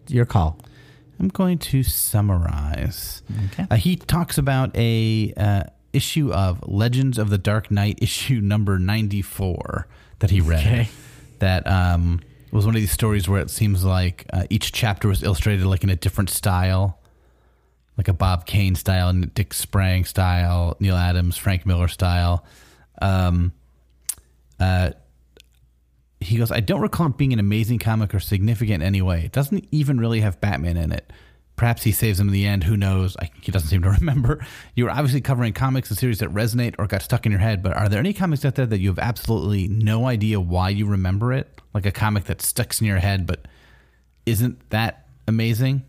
Your call. I'm going to summarize. Okay. Uh, he talks about a uh, issue of Legends of the Dark Knight, issue number 94 that he read. Okay. That um, was one of these stories where it seems like uh, each chapter was illustrated like in a different style, like a Bob Kane style, and Dick Sprang style, Neal Adams, Frank Miller style. Um, uh, he goes, I don't recall it being an amazing comic or significant in any way. It doesn't even really have Batman in it. Perhaps he saves him in the end. Who knows? I, he doesn't seem to remember. You were obviously covering comics and series that resonate or got stuck in your head, but are there any comics out there that you have absolutely no idea why you remember it? Like a comic that sticks in your head, but isn't that amazing?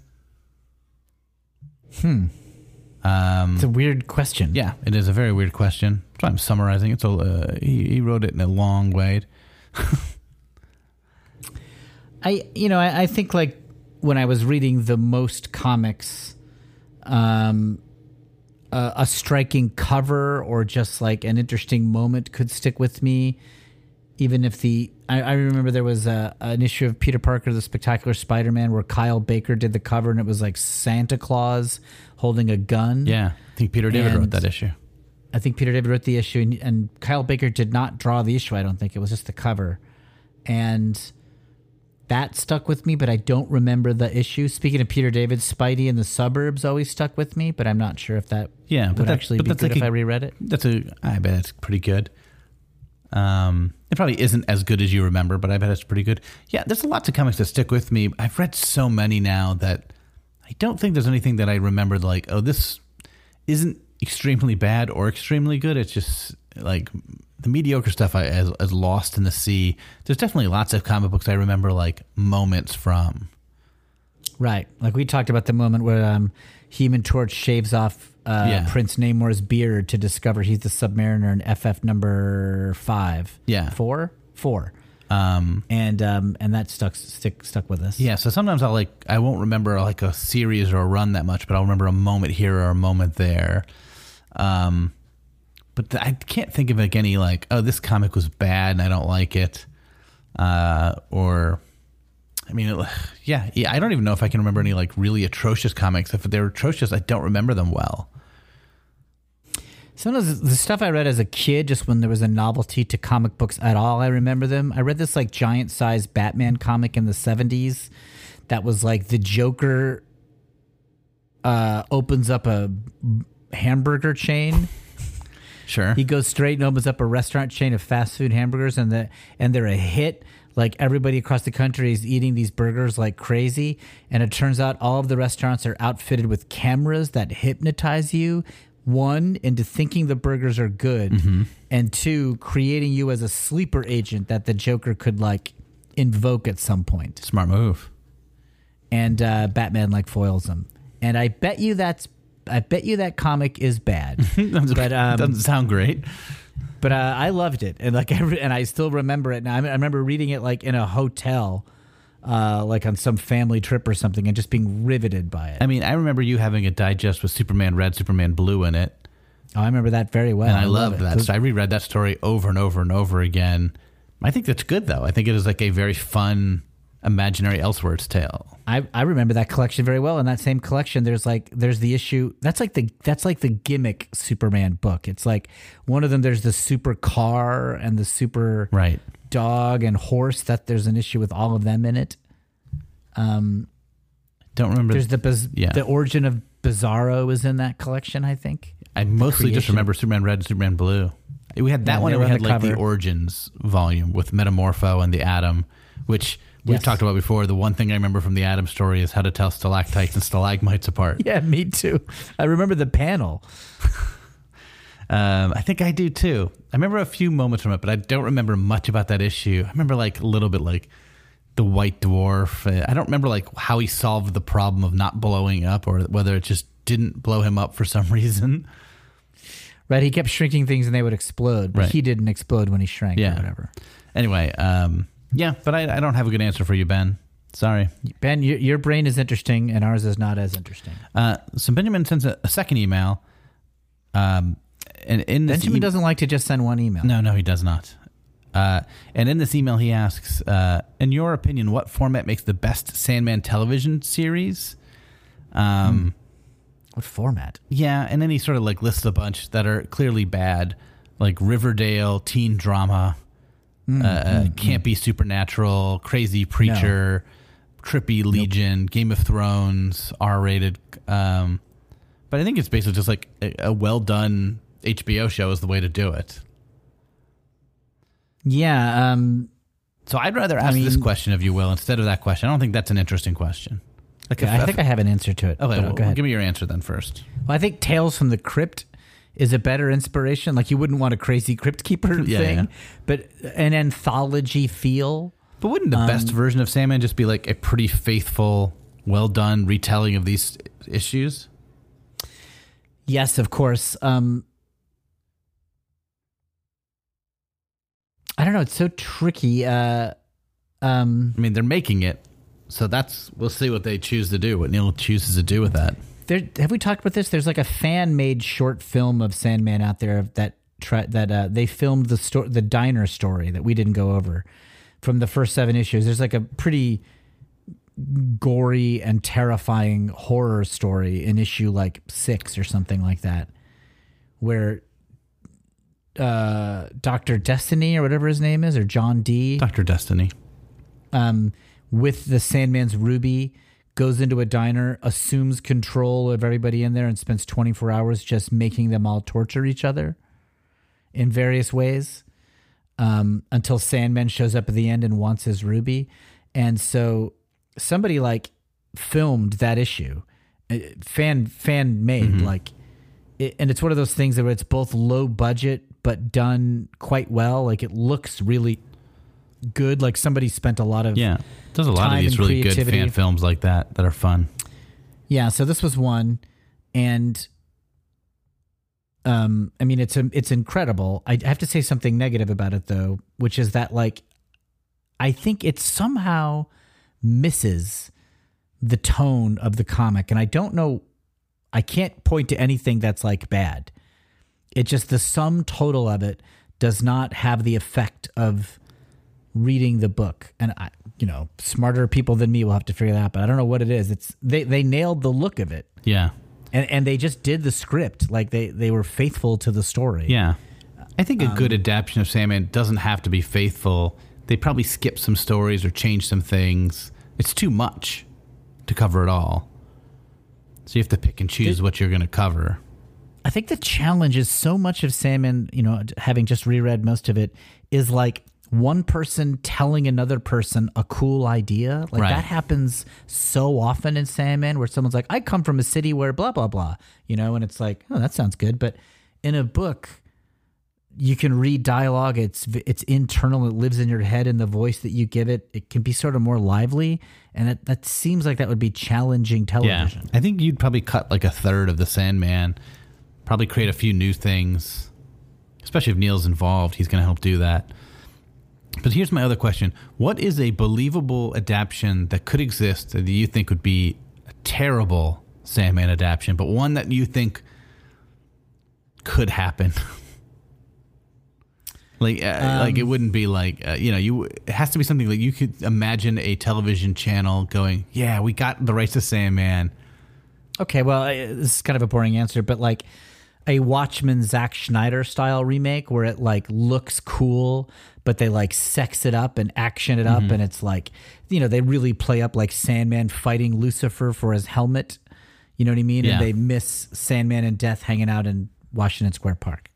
Um, It's a weird question. yeah, it is a very weird question. So I'm summarizing it. So uh, he, he wrote it in a long way. I you know I, I think like when I was reading the most comics, um, a, a striking cover or just like an interesting moment could stick with me. Even if the I, I remember there was a, an issue of Peter Parker the Spectacular Spider-Man where Kyle Baker did the cover and it was like Santa Claus holding a gun. Yeah, I think Peter David wrote that issue. I think Peter David wrote the issue, and, and Kyle Baker did not draw the issue. I don't think it was just the cover, and that stuck with me. But I don't remember the issue. Speaking of Peter David, Spidey in the suburbs always stuck with me, but I'm not sure if that Yeah, but would that- actually but be good like if a- I reread it. That's a. I bet it's pretty good. Um, it probably isn't as good as you remember, but I bet it's pretty good. Yeah, there's lots of comics that stick with me. I've read so many now that I don't think there's anything that I remembered like, oh, this isn't extremely bad or extremely good. It's just like the mediocre stuff I as, as lost in the sea. There's definitely lots of comic books I remember like moments from. Right, like we talked about the moment where um, Human Torch shaves off uh, Yeah. Prince Namor's beard to discover he's the Submariner in FF number five. Yeah. four, four, Um, and um, and that stuck stick stuck with us. Yeah, so sometimes I'll like I won't remember like a series or a run that much, but I'll remember a moment here or a moment there. Um, but I can't think of like any like oh this comic was bad and I don't like it, uh, or I mean it, yeah yeah I don't even know if I can remember any like really atrocious comics. If they're atrocious, I don't remember them well. Sometimes the stuff I read as a kid, just when there was a novelty to comic books at all, I remember them. I read this like giant sized Batman comic in the 70s that was like the Joker uh, opens up a hamburger chain. Sure, He goes straight and opens up a restaurant chain of fast food hamburgers, and the and they're a hit. Like everybody across the country is eating these burgers like crazy, and it turns out all of the restaurants are outfitted with cameras that hypnotize you. One into thinking the burgers are good, and two creating you as a sleeper agent that the Joker could like invoke at some point smart move. and uh, Batman like foils him. And I bet you that's I bet you that comic is bad. but um, doesn't sound great. but uh, I loved it, and like every, and I still remember it. Now I I remember reading it like in a hotel, uh, like on some family trip or something, and just being riveted by it. I mean, I remember you having a digest with Superman Red, Superman Blue in it. oh, I remember that very well. and I, loved love that. So I reread that story over and over and over again. I think that's good, though. I think it is like a very fun, imaginary Elseworlds tale. I, I remember that collection very well. In that same collection, there's like there's the issue that's like the that's like the gimmick Superman book. It's like one of them. There's the super car and the super Right. dog and horse. That there's an issue with all of them in it. Um, Don't remember. there's the biz- Yeah. the origin of Bizarro is in that collection. I think. I mostly just remember Superman Red and Superman Blue. We had that Yeah, one, and we had the like the. Origins volume with Metamorpho and the Atom, which we've Yes. talked about before. The one thing I remember from the Atom story is how to tell stalactites and stalagmites apart. Yeah, me too. I remember the panel. Um, I think I do too. I remember a few moments from it, but I don't remember much about that issue. I remember like a little bit like the White Dwarf. Uh, I don't remember like how he solved the problem of not blowing up, or whether it just didn't blow him up for some reason. Right, he kept shrinking things and they would explode, but Right. he didn't explode when he shrank Yeah. or whatever. Anyway, um, yeah, but I, I don't have a good answer for you, Ben. Sorry. Ben, your, your brain is interesting and ours is not as interesting. Uh, so Benjamin sends a, a second email. Um, and in this Benjamin e- doesn't like to just send one email. No, no, he does not. Uh, and in this email, he asks, uh, in your opinion, what format makes the best Sandman television series? Um, What format? Yeah, and then he sort of like lists a bunch that are clearly bad, like Riverdale, teen drama, uh, uh, campy supernatural, crazy preacher, trippy Legion, Game of Thrones, R-rated. Um, but I think it's basically just like a, a well done HBO show is the way to do it. Yeah, um, So I'd rather ask this mean- question of you, Will, instead of that question. I don't think that's an interesting question. Like okay, I think I have an answer to it. Okay, well, go ahead. give me your answer then first. Well, I think Tales from the Crypt is a better inspiration. Like you wouldn't want a crazy crypt keeper Yeah, thing, yeah. but an anthology feel. But wouldn't the best version of Sandman just be like a pretty faithful, well done retelling of these issues? Yes, of course. Um, I don't know. It's so tricky. Uh, um, I mean, they're making it, so that's we'll see what they choose to do. What Neil chooses to do with that. There have we talked about this? There's like a fan made short film of Sandman out there that try, that uh, they filmed the sto- the diner story that we didn't go over from the first seven issues. There's like a pretty gory and terrifying horror story in issue like six or something like that, where uh, Doctor Destiny or whatever his name is, or John Dee Doctor Destiny. um, with the Sandman's Ruby, goes into a diner, assumes control of everybody in there, and spends 24 hours just making them all torture each other in various ways um, until Sandman shows up at the end and wants his Ruby. And so somebody like filmed that issue, uh, fan fan made like. It, and it's one of those things where it's both low budget but done quite well. Like it looks really good. Like somebody spent a lot of Yeah, there's a lot of these really good fan films like that that are fun. Yeah, so this was one, and um, I mean it's a, it's incredible. I have to say something negative about it though, which is that like I think it somehow misses the tone of the comic, and I don't know. I can't point to anything that's like bad. It just the sum total of it does not have the effect of reading the book and I, you know smarter people than me will have to figure that out but i don't know what it is it's they they nailed the look of it Yeah, and and they just did the script like they they were faithful to the story yeah. I think a Um, good adaptation of Sandman doesn't have to be faithful. They probably skip some stories or change some things. It's too much to cover it all. So you have to pick and choose what you're going to cover. i think the challenge is so much of sandman you know having just reread most of it is like one person telling another person a cool idea like Right. that happens so often in sandman where someone's like i come from a city where blah blah blah you know and it's like oh that sounds good but in a book you can read dialogue it's it's internal it lives in your head and the voice that you give it it can be sort of more lively and that, that seems like that would be challenging television Yeah, I think you'd probably cut like a third of the Sandman, probably create a few new things. Especially if Neil's involved, he's going to help do that. But here's my other question: What is a believable adaptation that could exist that you think would be a terrible Sandman adaptation, but one that you think could happen? like, uh, like it wouldn't be like uh, you know, you it has to be something like you could imagine a television channel going, "Yeah, we got the rights to Sandman." Okay, well, I- this is kind of a boring answer, but like a Watchmen Zack Snyder style remake where it like looks cool, but they like sex it up and action it Mm-hmm. up, and it's like you know they really play up like Sandman fighting Lucifer for his helmet. You know what I mean? Yeah. And they miss Sandman and Death hanging out in Washington Square Park.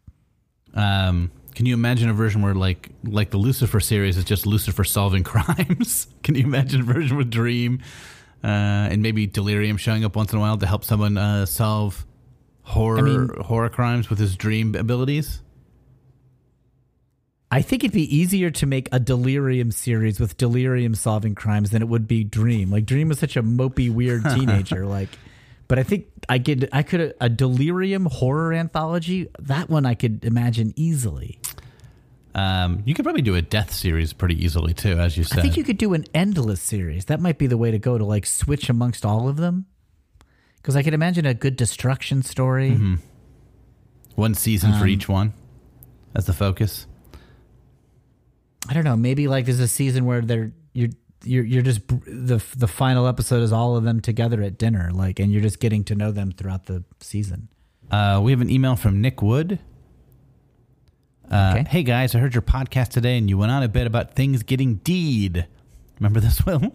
Um, can you imagine a version where like like the Lucifer series is just Lucifer solving crimes? can you imagine a version with Dream uh, and maybe Delirium showing up once in a while to help someone uh, solve horror mean- horror crimes with his dream abilities. I think it'd be easier to make a Delirium series with Delirium solving crimes than it would be Dream. Like Dream was such a mopey, weird teenager. like, but I think I could, I could a Delirium horror anthology. That one I could imagine easily. Um, you could probably do a death series pretty easily too, as you said. I think you could do an endless series. That might be the way to go to like switch amongst all of them. Because I could imagine a good destruction story. one season Um, for each one as the focus. I don't know. Maybe like there's a season where they're you're you're you're just the the final episode is all of them together at dinner, like, and you're just getting to know them throughout the season. Uh, we have an email from Nick Wood. Uh, Okay. Hey guys, I heard your podcast today, and you went on a bit about things getting deed. Remember this, Will?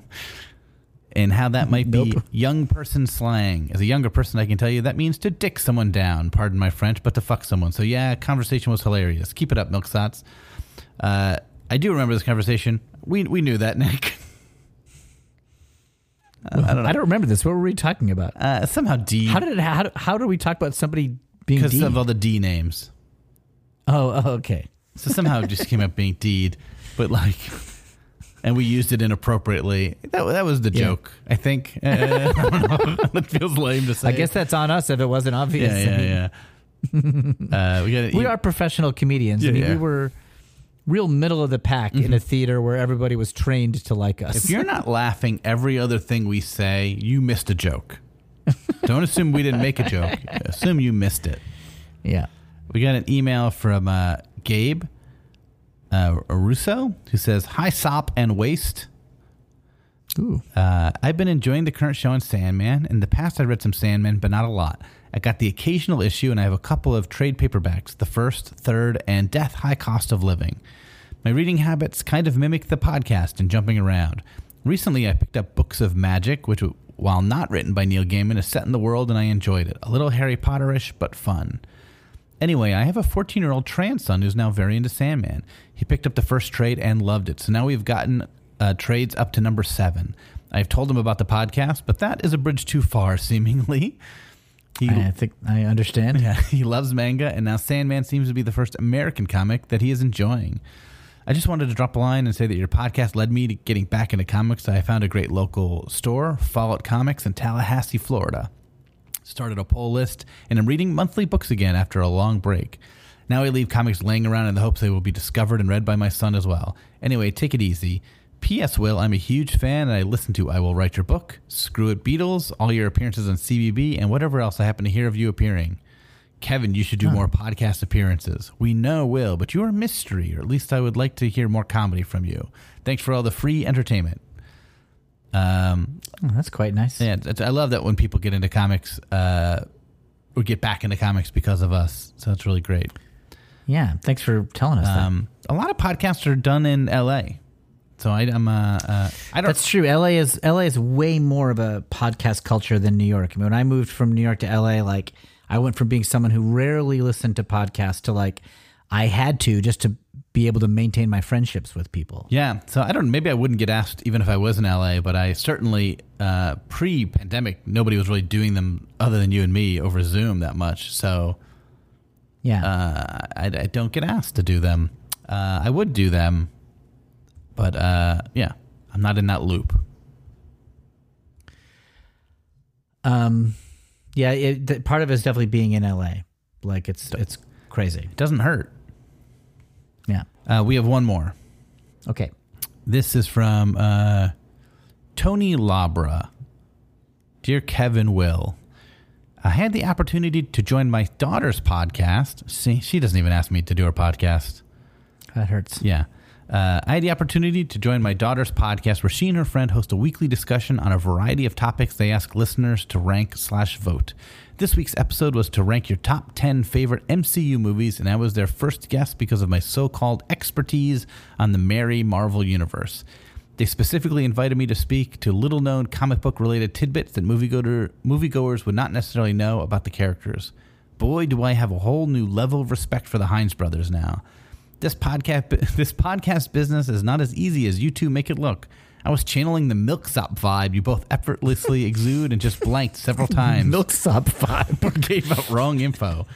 And how that might be Nope. young person slang. As a younger person, I can tell you that means to dick someone down. Pardon my French, but to fuck someone. So yeah, conversation was hilarious. Keep it up, Milk Sots. Uh, I do remember this conversation. We we knew that, Nick. I, I don't know. I don't remember this. What were we talking about? uh, somehow D How did it? How, do- how do we talk about somebody being because D? of all the D names. oh, oh, okay. So somehow it just came up being deed, but like, and we used it inappropriately. That that was the Yeah. joke, I think. Uh, I don't know. it feels lame to say. I guess that's on us if it wasn't obvious. Yeah, yeah, yeah. uh, we got. we are professional comedians. I Yeah, mean, yeah. We were real middle of the pack in a theater where everybody was trained to like us. If you're not laughing every other thing we say, you missed a joke. Don't assume we didn't make a joke. Assume you missed it. yeah. We got an email from uh, Gabe uh, Russo who says, "Hi, Sop and Waste." Ooh. Uh, I've been enjoying the current show on Sandman. In the past, I read some Sandman, but not a lot. I got the occasional issue, and I have a couple of trade paperbacks the first, third, and Death High Cost of Living. My reading habits kind of mimic the podcast and jumping around. Recently, I picked up Books of Magic, which, while not written by Neil Gaiman, is set in the world, and I enjoyed it. A little Harry Potterish, but fun. Anyway, I have a 14 year old trans son who's now very into Sandman. He picked up the first trade and loved it. So now we've gotten uh, trades up to number seven. I've told him about the podcast, but that is a bridge too far, seemingly. He, I think I understand. yeah, he loves manga, and now Sandman seems to be the first American comic that he is enjoying. I just wanted to drop a line and say that your podcast led me to getting back into comics. I found a great local store, Fallout Comics, in Tallahassee, Florida. Started a poll list, and I'm reading monthly books again after a long break. Now I leave comics laying around in the hopes they will be discovered and read by my son as well. Anyway, take it easy. P.S. Will, I'm a huge fan and I listen to I Will Write Your Book, Screw It Beatles, all your appearances on CBB, and whatever else I happen to hear of you appearing. Kevin, you should do more podcast appearances. We know Will, but you are a mystery, or at least I would like to hear more comedy from you. Thanks for all the free entertainment. Um, Oh, that's quite nice. yeah, I love that when people get into comics, uh, or get back into comics because of us. So it's really great. Yeah, Thanks for telling us that. Um, a lot of podcasts are done in LA. So I, I'm, uh, uh, I don't, That's true. LA is LA is way more of a podcast culture than New York. I mean, when I moved from New York to LA, like I went from being someone who rarely listened to podcasts to like I had to just to be able to maintain my friendships with people. Yeah, so I don't. Maybe I wouldn't get asked even if I was in LA, but I certainly uh, pre-pandemic nobody was really doing them other than you and me over Zoom that much. So Yeah. uh, I, I don't get asked to do them. Uh, I would do them, but uh, yeah, I'm not in that loop. um, yeah. It, th- part of it is definitely being in LA. Like it's it's crazy. It doesn't hurt. Yeah. Uh, we have one more. Okay. This is from uh, Tony Labra. Dear Kevin Will, I had the opportunity to join my daughter's podcast. See, she doesn't even ask me to do her podcast. That hurts. Yeah. Uh, I had the opportunity to join my daughter's podcast where she and her friend host a weekly discussion on a variety of topics they ask listeners to rank slash vote. This week's episode was to rank your top 10 favorite MCU movies, and I was their first guest because of my so called expertise on the Mary Marvel Universe. They specifically invited me to speak to little known comic book related tidbits that moviegoer, moviegoers would not necessarily know about the characters. Boy, do I have a whole new level of respect for the Hines brothers now. This podcast, this podcast business is not as easy as you two make it look. I was channeling the milksop vibe you both effortlessly exude and just blanked several times. Milksop vibe. or gave out wrong info.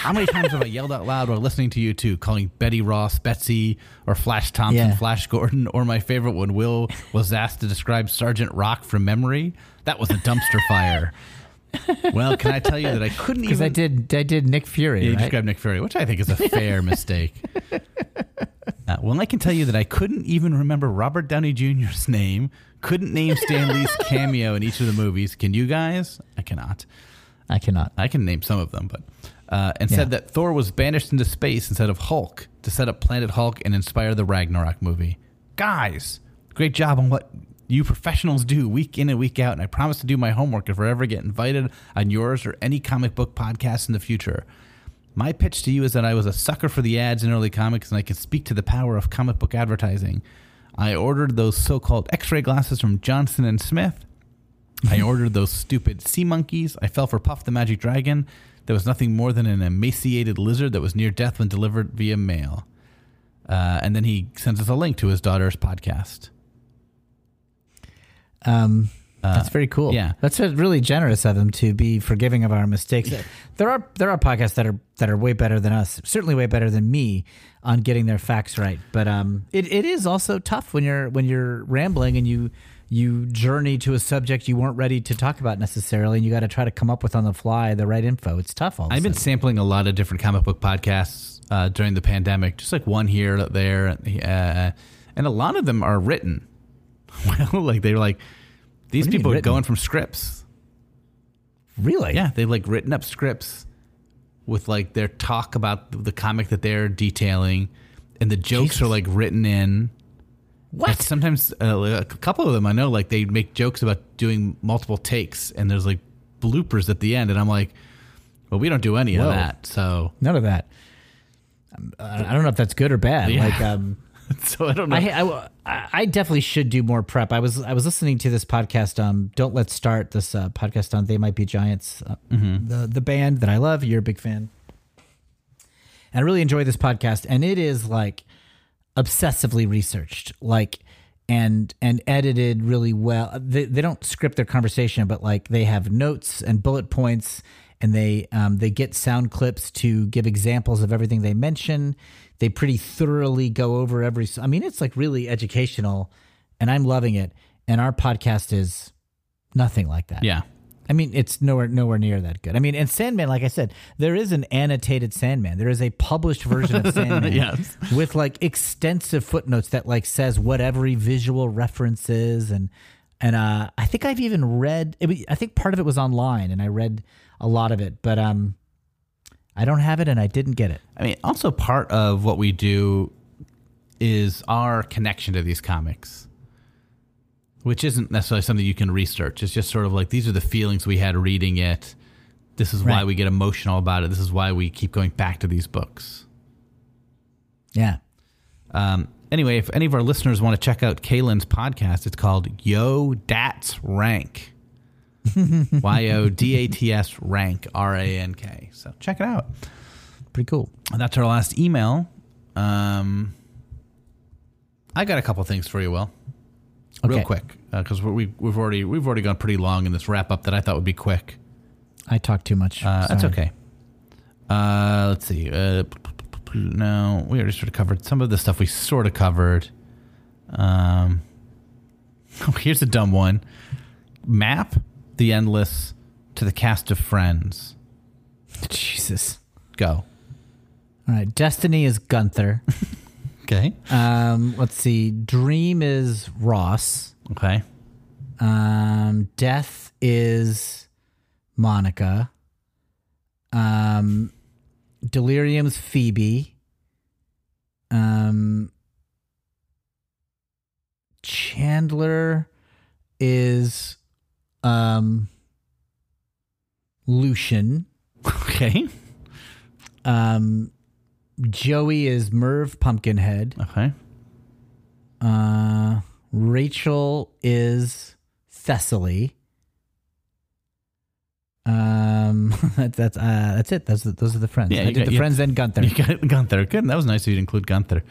How many times have I yelled out loud while listening to you two, calling Betty Ross Betsy or Flash Thompson Yeah. Flash Gordon, or my favorite one, Will was asked to describe Sergeant Rock from memory? That was a dumpster fire. Well, can I tell you that I couldn't Because even I did, I did Nick Fury. you right? described Nick Fury, which I think is a fair mistake. Uh, well, I can tell you that I couldn't even remember Robert Downey Jr.'s name. Couldn't name Stan Lee's cameo in each of the movies. Can you guys? I cannot. I cannot. I can name some of them, but uh, and Yeah. said that Thor was banished into space instead of Hulk to set up Planet Hulk and inspire the Ragnarok movie. Guys, great job on what you professionals do week in and week out, and I promise to do my homework if I ever get invited on yours or any comic book podcast in the future. My pitch to you is that I was a sucker for the ads in early comics, and I can speak to the power of comic book advertising. I ordered those so-called X-ray glasses from Johnson and Smith. I ordered those stupid sea monkeys. I fell for Puff the Magic Dragon. That was nothing more than an emaciated lizard that was near death when delivered via mail. Uh, and then he sends us a link to his daughter's podcast. Um, that's very cool. yeah. that's uh, really generous of him to be forgiving of our mistakes. there are there are podcasts that are that are way better than us. Certainly way better than me on getting their facts right. But um, it, it is also tough when you're when you're rambling and you you journey to a subject you weren't ready to talk about necessarily, and you got to try to come up with on the fly the right info. It's tough. All I've been sampling a lot of different comic book podcasts uh, during the pandemic, just like one here, there, uh, and a lot of them are written. Well, like they were like these What do you mean people are written? going from scripts. really Yeah, they've like written up scripts with like their talk about the comic that they're detailing, and the jokes Jesus. are like written in. what And sometimes uh, a couple of them I know like they make jokes about doing multiple takes, and there's like bloopers at the end, and I'm like, well, we don't do any Whoa. of that, so none of that. Um, I I don't know if that's good or bad. Yeah. Like um. so I don't know. I, I, I definitely should do more prep. I was I was listening to this podcast. Um, don't let's start this uh, podcast on They Might Be Giants, uh, the the band that I love. You're a big fan, and I really enjoy this podcast. And it is like obsessively researched, like and and edited really well. They they don't script their conversation, but like they have notes and bullet points, and they um, they get sound clips to give examples of everything they mention. They pretty thoroughly go over every. I mean, it's like really educational, and I'm loving it. And our podcast is nothing like that. yeah, I mean, it's nowhere nowhere near that good. I mean, and Sandman, like I said, there is an annotated Sandman. There is a published version of Sandman Yes. with like extensive footnotes that like says what every visual reference is, and and uh, I think I've even read. It, I think part of it was online, and I read a lot of it, but um, I don't have it, and I didn't get it. I mean, also part of what we do is our connection to these comics, which isn't necessarily something you can research. It's just sort of like these are the feelings we had reading it. This is why we get emotional about it. This is why we keep going back to these books. Yeah. Um, anyway, if any of our listeners want to check out Kaylin's podcast, it's called Yo Dats Rank. Y O D A T S Rank, R A N K. So check it out. Pretty cool. That's our last email. Um, I got a couple things for you, Will. Real Okay. quick, because we we've already we've already gone pretty long in this wrap up that I thought would be quick. I talk too much. Uh, that's okay. Uh, let's see. Uh, no, we already sort of covered some of the stuff we sort of covered. Um, oh, here's a dumb one. Map the endless to the cast of Friends. Jesus. Go. All right. Destiny is Gunther. Okay. Um, let's see. Dream is Ross. Okay. Um, Death is Monica. Um, Delirium's Phoebe. Um, Chandler is um Lucien. Okay. Um, Joey is Merv Pumpkinhead. Okay. Uh, Rachel is Thessaly. Um, that's that's uh, that's it. That's the, those are the friends. Yeah, I did got- the you- friends and Gunther. You got Gunther. Good. That was nice of you to include Gunther.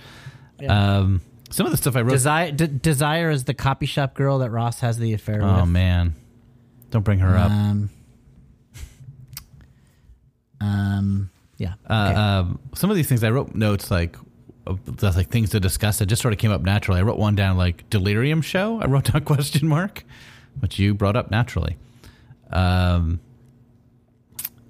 Um, Some of the stuff I wrote. Desire, D- Desire is the copy shop girl that Ross has the affair oh with. Oh man, don't bring her up. Um, um, yeah. Uh, okay. um, some of these things I wrote notes like the, like things to discuss that just sort of came up naturally. I wrote one down like delirium show. I wrote down question mark, which you brought up naturally. Um.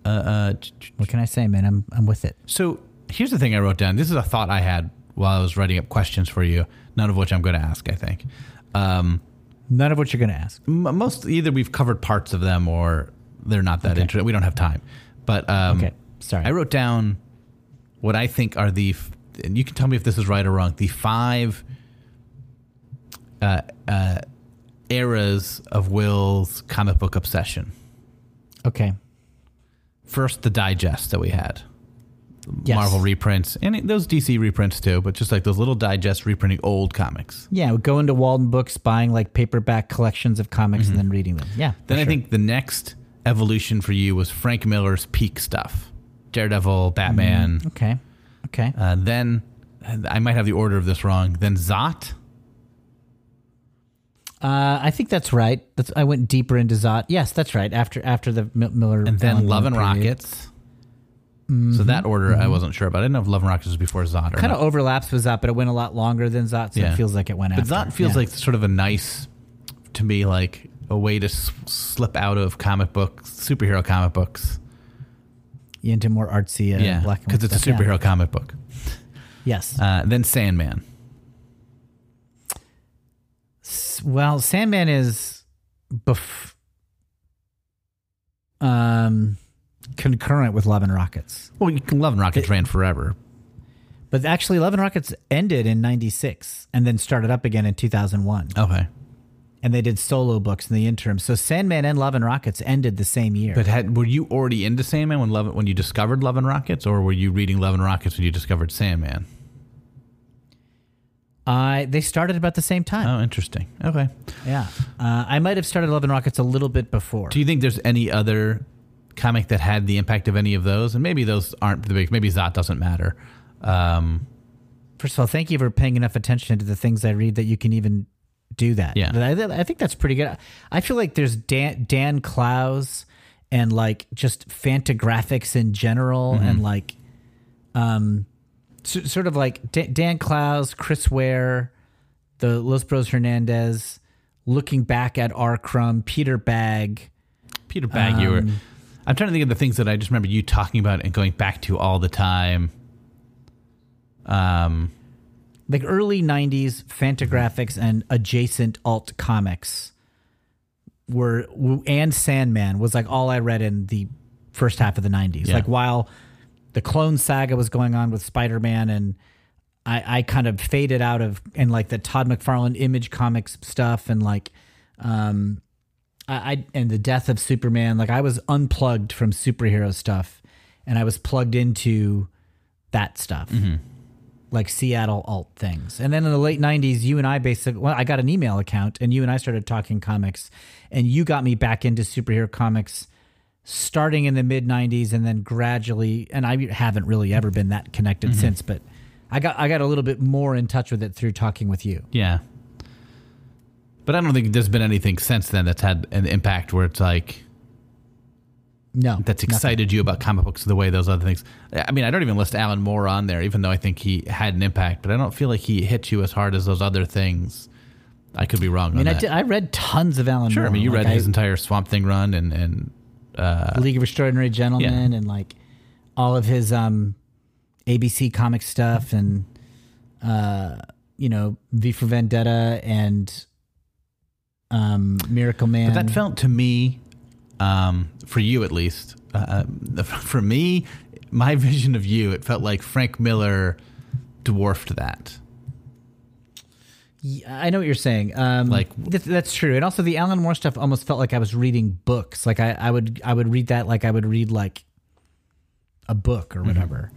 Uh, uh, what can I say, man? I'm I'm with it. so here's the thing I wrote down. This is a thought I had while I was writing up questions for you. None of which I'm going to ask. I think. Um, None of what you're going to ask. m- most either we've covered parts of them or they're not that interesting. We don't have time. But um, Okay, sorry. I wrote down what I think are the, f- and you can tell me if this is right or wrong. The five uh, uh, eras of Will's comic book obsession. Okay. First, the digest that we had. Yes. Marvel reprints and it- those DC reprints too, but just like those little digest reprinting old comics. Yeah, we go into Walden Books, buying like paperback collections of comics and then reading them. Yeah. Mm-hmm. Then for I think the next evolution for you was Frank Miller's peak stuff, Daredevil, Batman. Okay. Okay. Uh, then I might have the order of this wrong. Then Zot. Uh, I think that's right. That's I went deeper into Zot. Yes, that's right. After after the Miller and then Love and period. Rockets. So that order I wasn't sure about. I didn't know if Love and Rockets was before Zot or kind of overlaps with Zot, but it went a lot longer than Zot, so Yeah. it feels like it went out. but after. Zot feels Yeah. like sort of a nice, to me, like a way to s- slip out of comic books, superhero comic books. Into more artsy, uh, yeah, black and because it's a stuff. Yeah. superhero comic book. Yes. Uh, then Sandman. S- well, Sandman is bef- um concurrent with Love and Rockets. Well, you can Love and Rockets ran forever. But actually Love and Rockets ended in 96 and then started up again in 2001. Okay. And they did solo books in the interim. So Sandman and Love and Rockets ended the same year. But had were you already into Sandman when Love when you discovered Love and Rockets, or were you reading Love and Rockets when you discovered Sandman? I they started about the same time. Oh, interesting. Okay. Yeah. Uh, I might have started Love and Rockets a little bit before. Do you think there's any other comic that had the impact of any of those? And maybe those aren't the big. Maybe Zot doesn't matter. Um, First of all, thank you for paying enough attention to the things I read that you can even do that. Yeah. I, I think that's pretty good. I feel like there's Dan, Dan Clowes and like just Fantagraphics in general Mm-hmm. and like, um, so, sort of like Dan, Dan Clowes, Chris Ware, the Los Bros Hernandez, looking back at R. Crumb, Peter Bagge. Peter Bagge, you were. I'm trying to think of the things that I just remember you talking about and going back to all the time. Um, like early 90s fantagraphics and adjacent alt comics were and sandman was like all i read in the first half of the 90s Yeah. like while the clone saga was going on with spider-man and i i kind of faded out of and like the todd mcfarlane image comics stuff and like um I, I and the death of superman like i was unplugged from superhero stuff and i was plugged into that stuff mm-hmm. like Seattle alt things. And then in the late 90s, you and I basically, well, I got an email account and you and I started talking comics and you got me back into superhero comics starting in the mid 90s and then gradually, and I haven't really ever been that connected mm-hmm. since, but I got, I got a little bit more in touch with it through talking with you. yeah. But I don't think there's been anything since then that's had an impact where it's like No, that's nothing. excited you about comic books the way those other things. I mean, I don't even list Alan Moore on there, even though I think he had an impact. But I don't feel like he hit you as hard as those other things. I could be wrong I mean, I, did, I read tons of Alan sure, Moore. I mean, you Like, read his entire Swamp Thing run and and uh, League of Extraordinary Gentlemen Yeah. and like all of his um ABC comic stuff and uh you know V for Vendetta and um Miracle Man. But that felt to me, um, for you at least, uh, for me, my vision of you, it felt like Frank Miller dwarfed that. Yeah, I know what you're saying. Um, Like- th- that's true, and also the Alan Moore stuff almost felt like I was reading books. Like I, I would, I would read that like I would read like a book Mm-hmm. or whatever.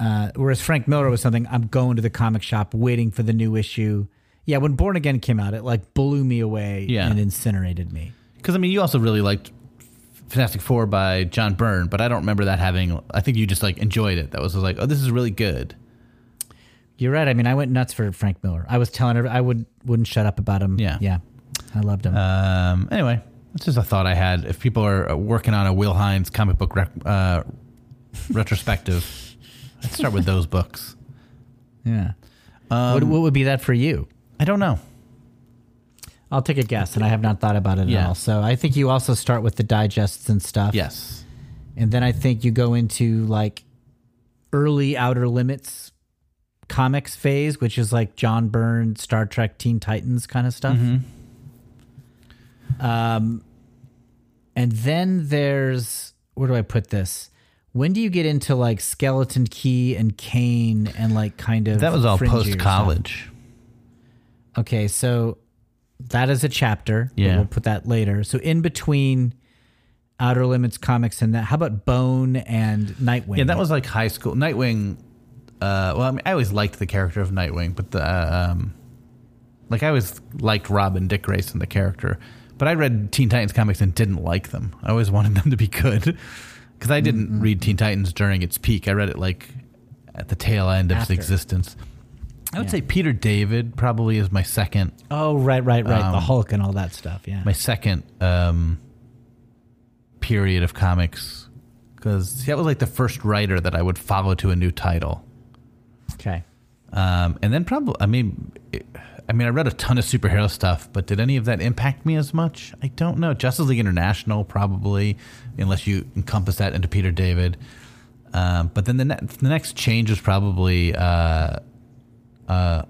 Uh, whereas Frank Miller was something I'm going to the comic shop, waiting for the new issue. Yeah, when Born Again came out, it like blew me away Yeah. and incinerated me. Because I mean, you also really liked Fantastic Four by John Byrne, but I don't remember that having. I think you just like enjoyed it. That was like, oh, this is really good. You're right. I mean, I went nuts for Frank Miller. I was telling her I would wouldn't shut up about him. Yeah. yeah, I loved him. Um, anyway, that's just a thought I had. If people are uh, working on a Will Hines comic book rec- uh, retrospective, I'd start with those books. yeah. what, what would be that for you? I don't know. I'll take a guess, and I have not thought about it Yeah. at all. So I think you also start with the digests and stuff. Yes. and then I think you go into like early Outer Limits comics phase, which is like John Byrne, Star Trek, Teen Titans kind of stuff. Um, and then there's where do I put this? When do you get into like Skeleton Key and Kane and like kind of That was all fringier post stuff? college. Okay, so that is a chapter. but Yeah. we'll put that later. So in between Outer Limits comics and that, how about Bone and Nightwing? Yeah, that was like high school. Nightwing. Uh, well, I mean, I always liked the character of Nightwing, but the uh, um, like I always liked Robin Dick Grayson, the character. But I read Teen Titans comics and didn't like them. I always wanted them to be good because I didn't read Teen Titans during its peak. I read it like at the tail end of After. its existence. I would Yeah. say Peter David probably is my second Oh, right, right, right. the Um, Hulk and all that stuff. Yeah. my second um, period of comics because that was like the first writer that I would follow to a new title. okay. Um, and then probably, I mean, it, I mean, I read a ton of superhero stuff, but did any of that impact me as much? I don't know. Justice League International, probably, unless you encompass that into Peter David. Um, but then the, ne- the next change was probably uh, uh,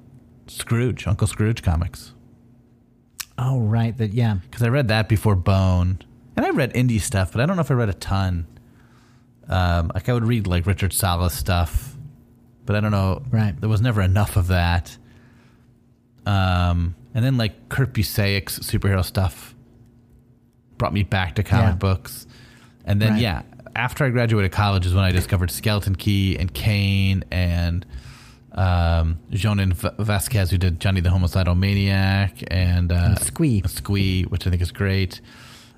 Scrooge, Uncle Scrooge comics. Oh, right. That yeah. Because I read that before Bone. And I read indie stuff, but I don't know if I read a ton. Um, like I would read like Richard Sala's stuff, but I don't know. Right. There was never enough of that. Um, and then like Kurt Busiek's superhero stuff brought me back to comic Yeah. books. And then Right. yeah, after I graduated college is when I discovered Skeleton Key and Kane and um, Jhonen Vasquez, who did Johnny the Homicidal Maniac, and, uh, And Squee. Squee, which I think is great,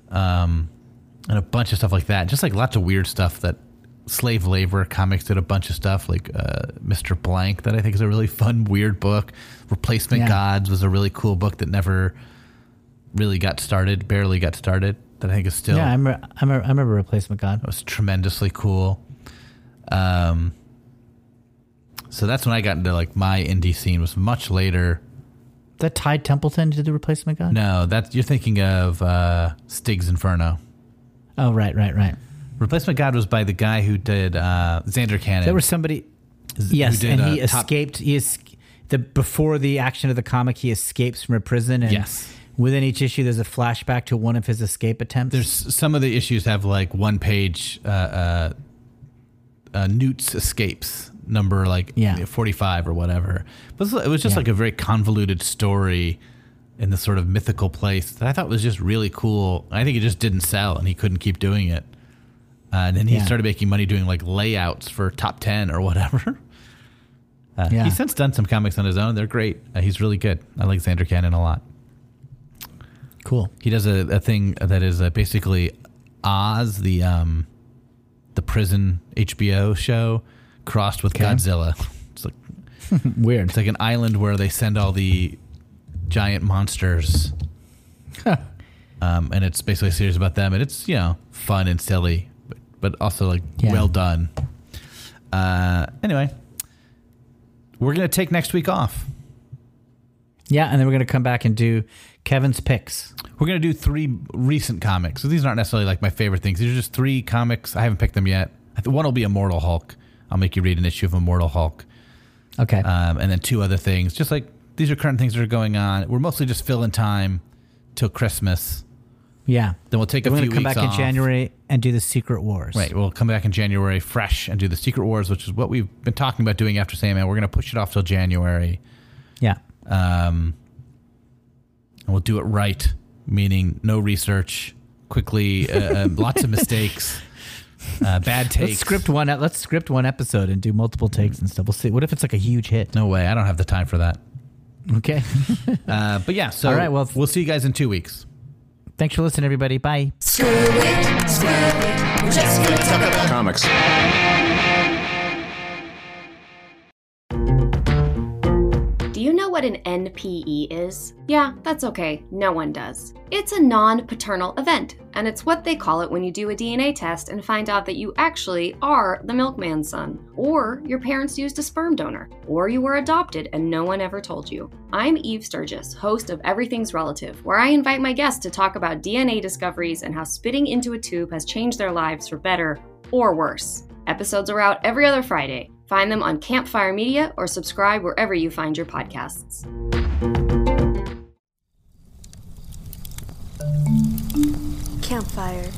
um, and a bunch of stuff like that. Just like lots of weird stuff that slave labor comics did a bunch of stuff, like uh, Mr. Blank, that I think is a really fun, weird book. Replacement Yeah. Gods was a really cool book that never really got started, barely got started. That I think is still Yeah, I'm. A, I'm. A, I remember Replacement God. it was tremendously cool. Um, so that's when I got into like my indie scene was much later. That Ty Templeton did the Replacement God. No, that you're thinking of uh, Stig's Inferno. Oh, right, right, right. Replacement God was by the guy who did uh, Zander Cannon. There was somebody. who Yes, did, and he uh, Top- escaped. He es- the before the action of the comic, he escapes from a prison, and Yes. within each issue, there's a flashback to one of his escape attempts. There's some of the issues have like one page uh, uh, uh, Knute's escapes number like Yeah. 45 or whatever. But it was just Yeah. like a very convoluted story in this sort of mythical place that I thought was just really cool. I think it just didn't sell and he couldn't keep doing it. Uh, and then he Yeah. started making money doing like layouts for top 10 or whatever. Uh, Yeah. He's since done some comics on his own. They're great. Uh, he's really good. I like Zander Cannon a lot. cool. He does a, a thing that is uh, basically Oz, the um, the prison HBO show, crossed with Okay. Godzilla. It's like Weird. it's like an island where they send all the giant monsters, um, and it's basically a series about them, and it's you know fun and silly, but, but also like Yeah. well done. Uh, anyway, we're gonna take next week off. Yeah, and then we're gonna come back and do Kevin's picks. We're gonna do three recent comics. So these aren't necessarily like my favorite things. These are just three comics. I haven't picked them yet. One will be Immortal Hulk. I'll make you read an issue of Immortal Hulk, Okay. um, and then two other things. Just like these are current things that are going on. We're mostly just filling time till Christmas. yeah. Then we'll take a few minutes. We're few come back in. January and do the Secret Wars. Right, we'll come back in January fresh and do the Secret Wars, which is what we've been talking about doing after Sandman. We're going to push it off till January. Yeah. Um, and we'll do it right, meaning no research, quickly, uh, uh, lots of mistakes, uh, bad takes. Let's script one. Let's script one episode and do multiple takes and stuff. We'll see. What if it's like a huge hit? No way, I don't have the time for that. Okay. Uh, but yeah, so All right, well- we'll see you guys in two weeks. Thanks for listening, everybody. Bye. Screw it, screw it. We're just gonna talk about Comics. What an NPE is? Yeah, that's okay. No one does. It's a non paternal event, and it's what they call it when you do a DNA test and find out that you actually are the milkman's son, or your parents used a sperm donor, or you were adopted and no one ever told you. I'm Eve Sturgis, host of Everything's Relative, where I invite my guests to talk about DNA discoveries and how spitting into a tube has changed their lives for better or worse. Episodes are out every other Friday. Find them on Campfire Media or subscribe wherever you find your podcasts. Campfire.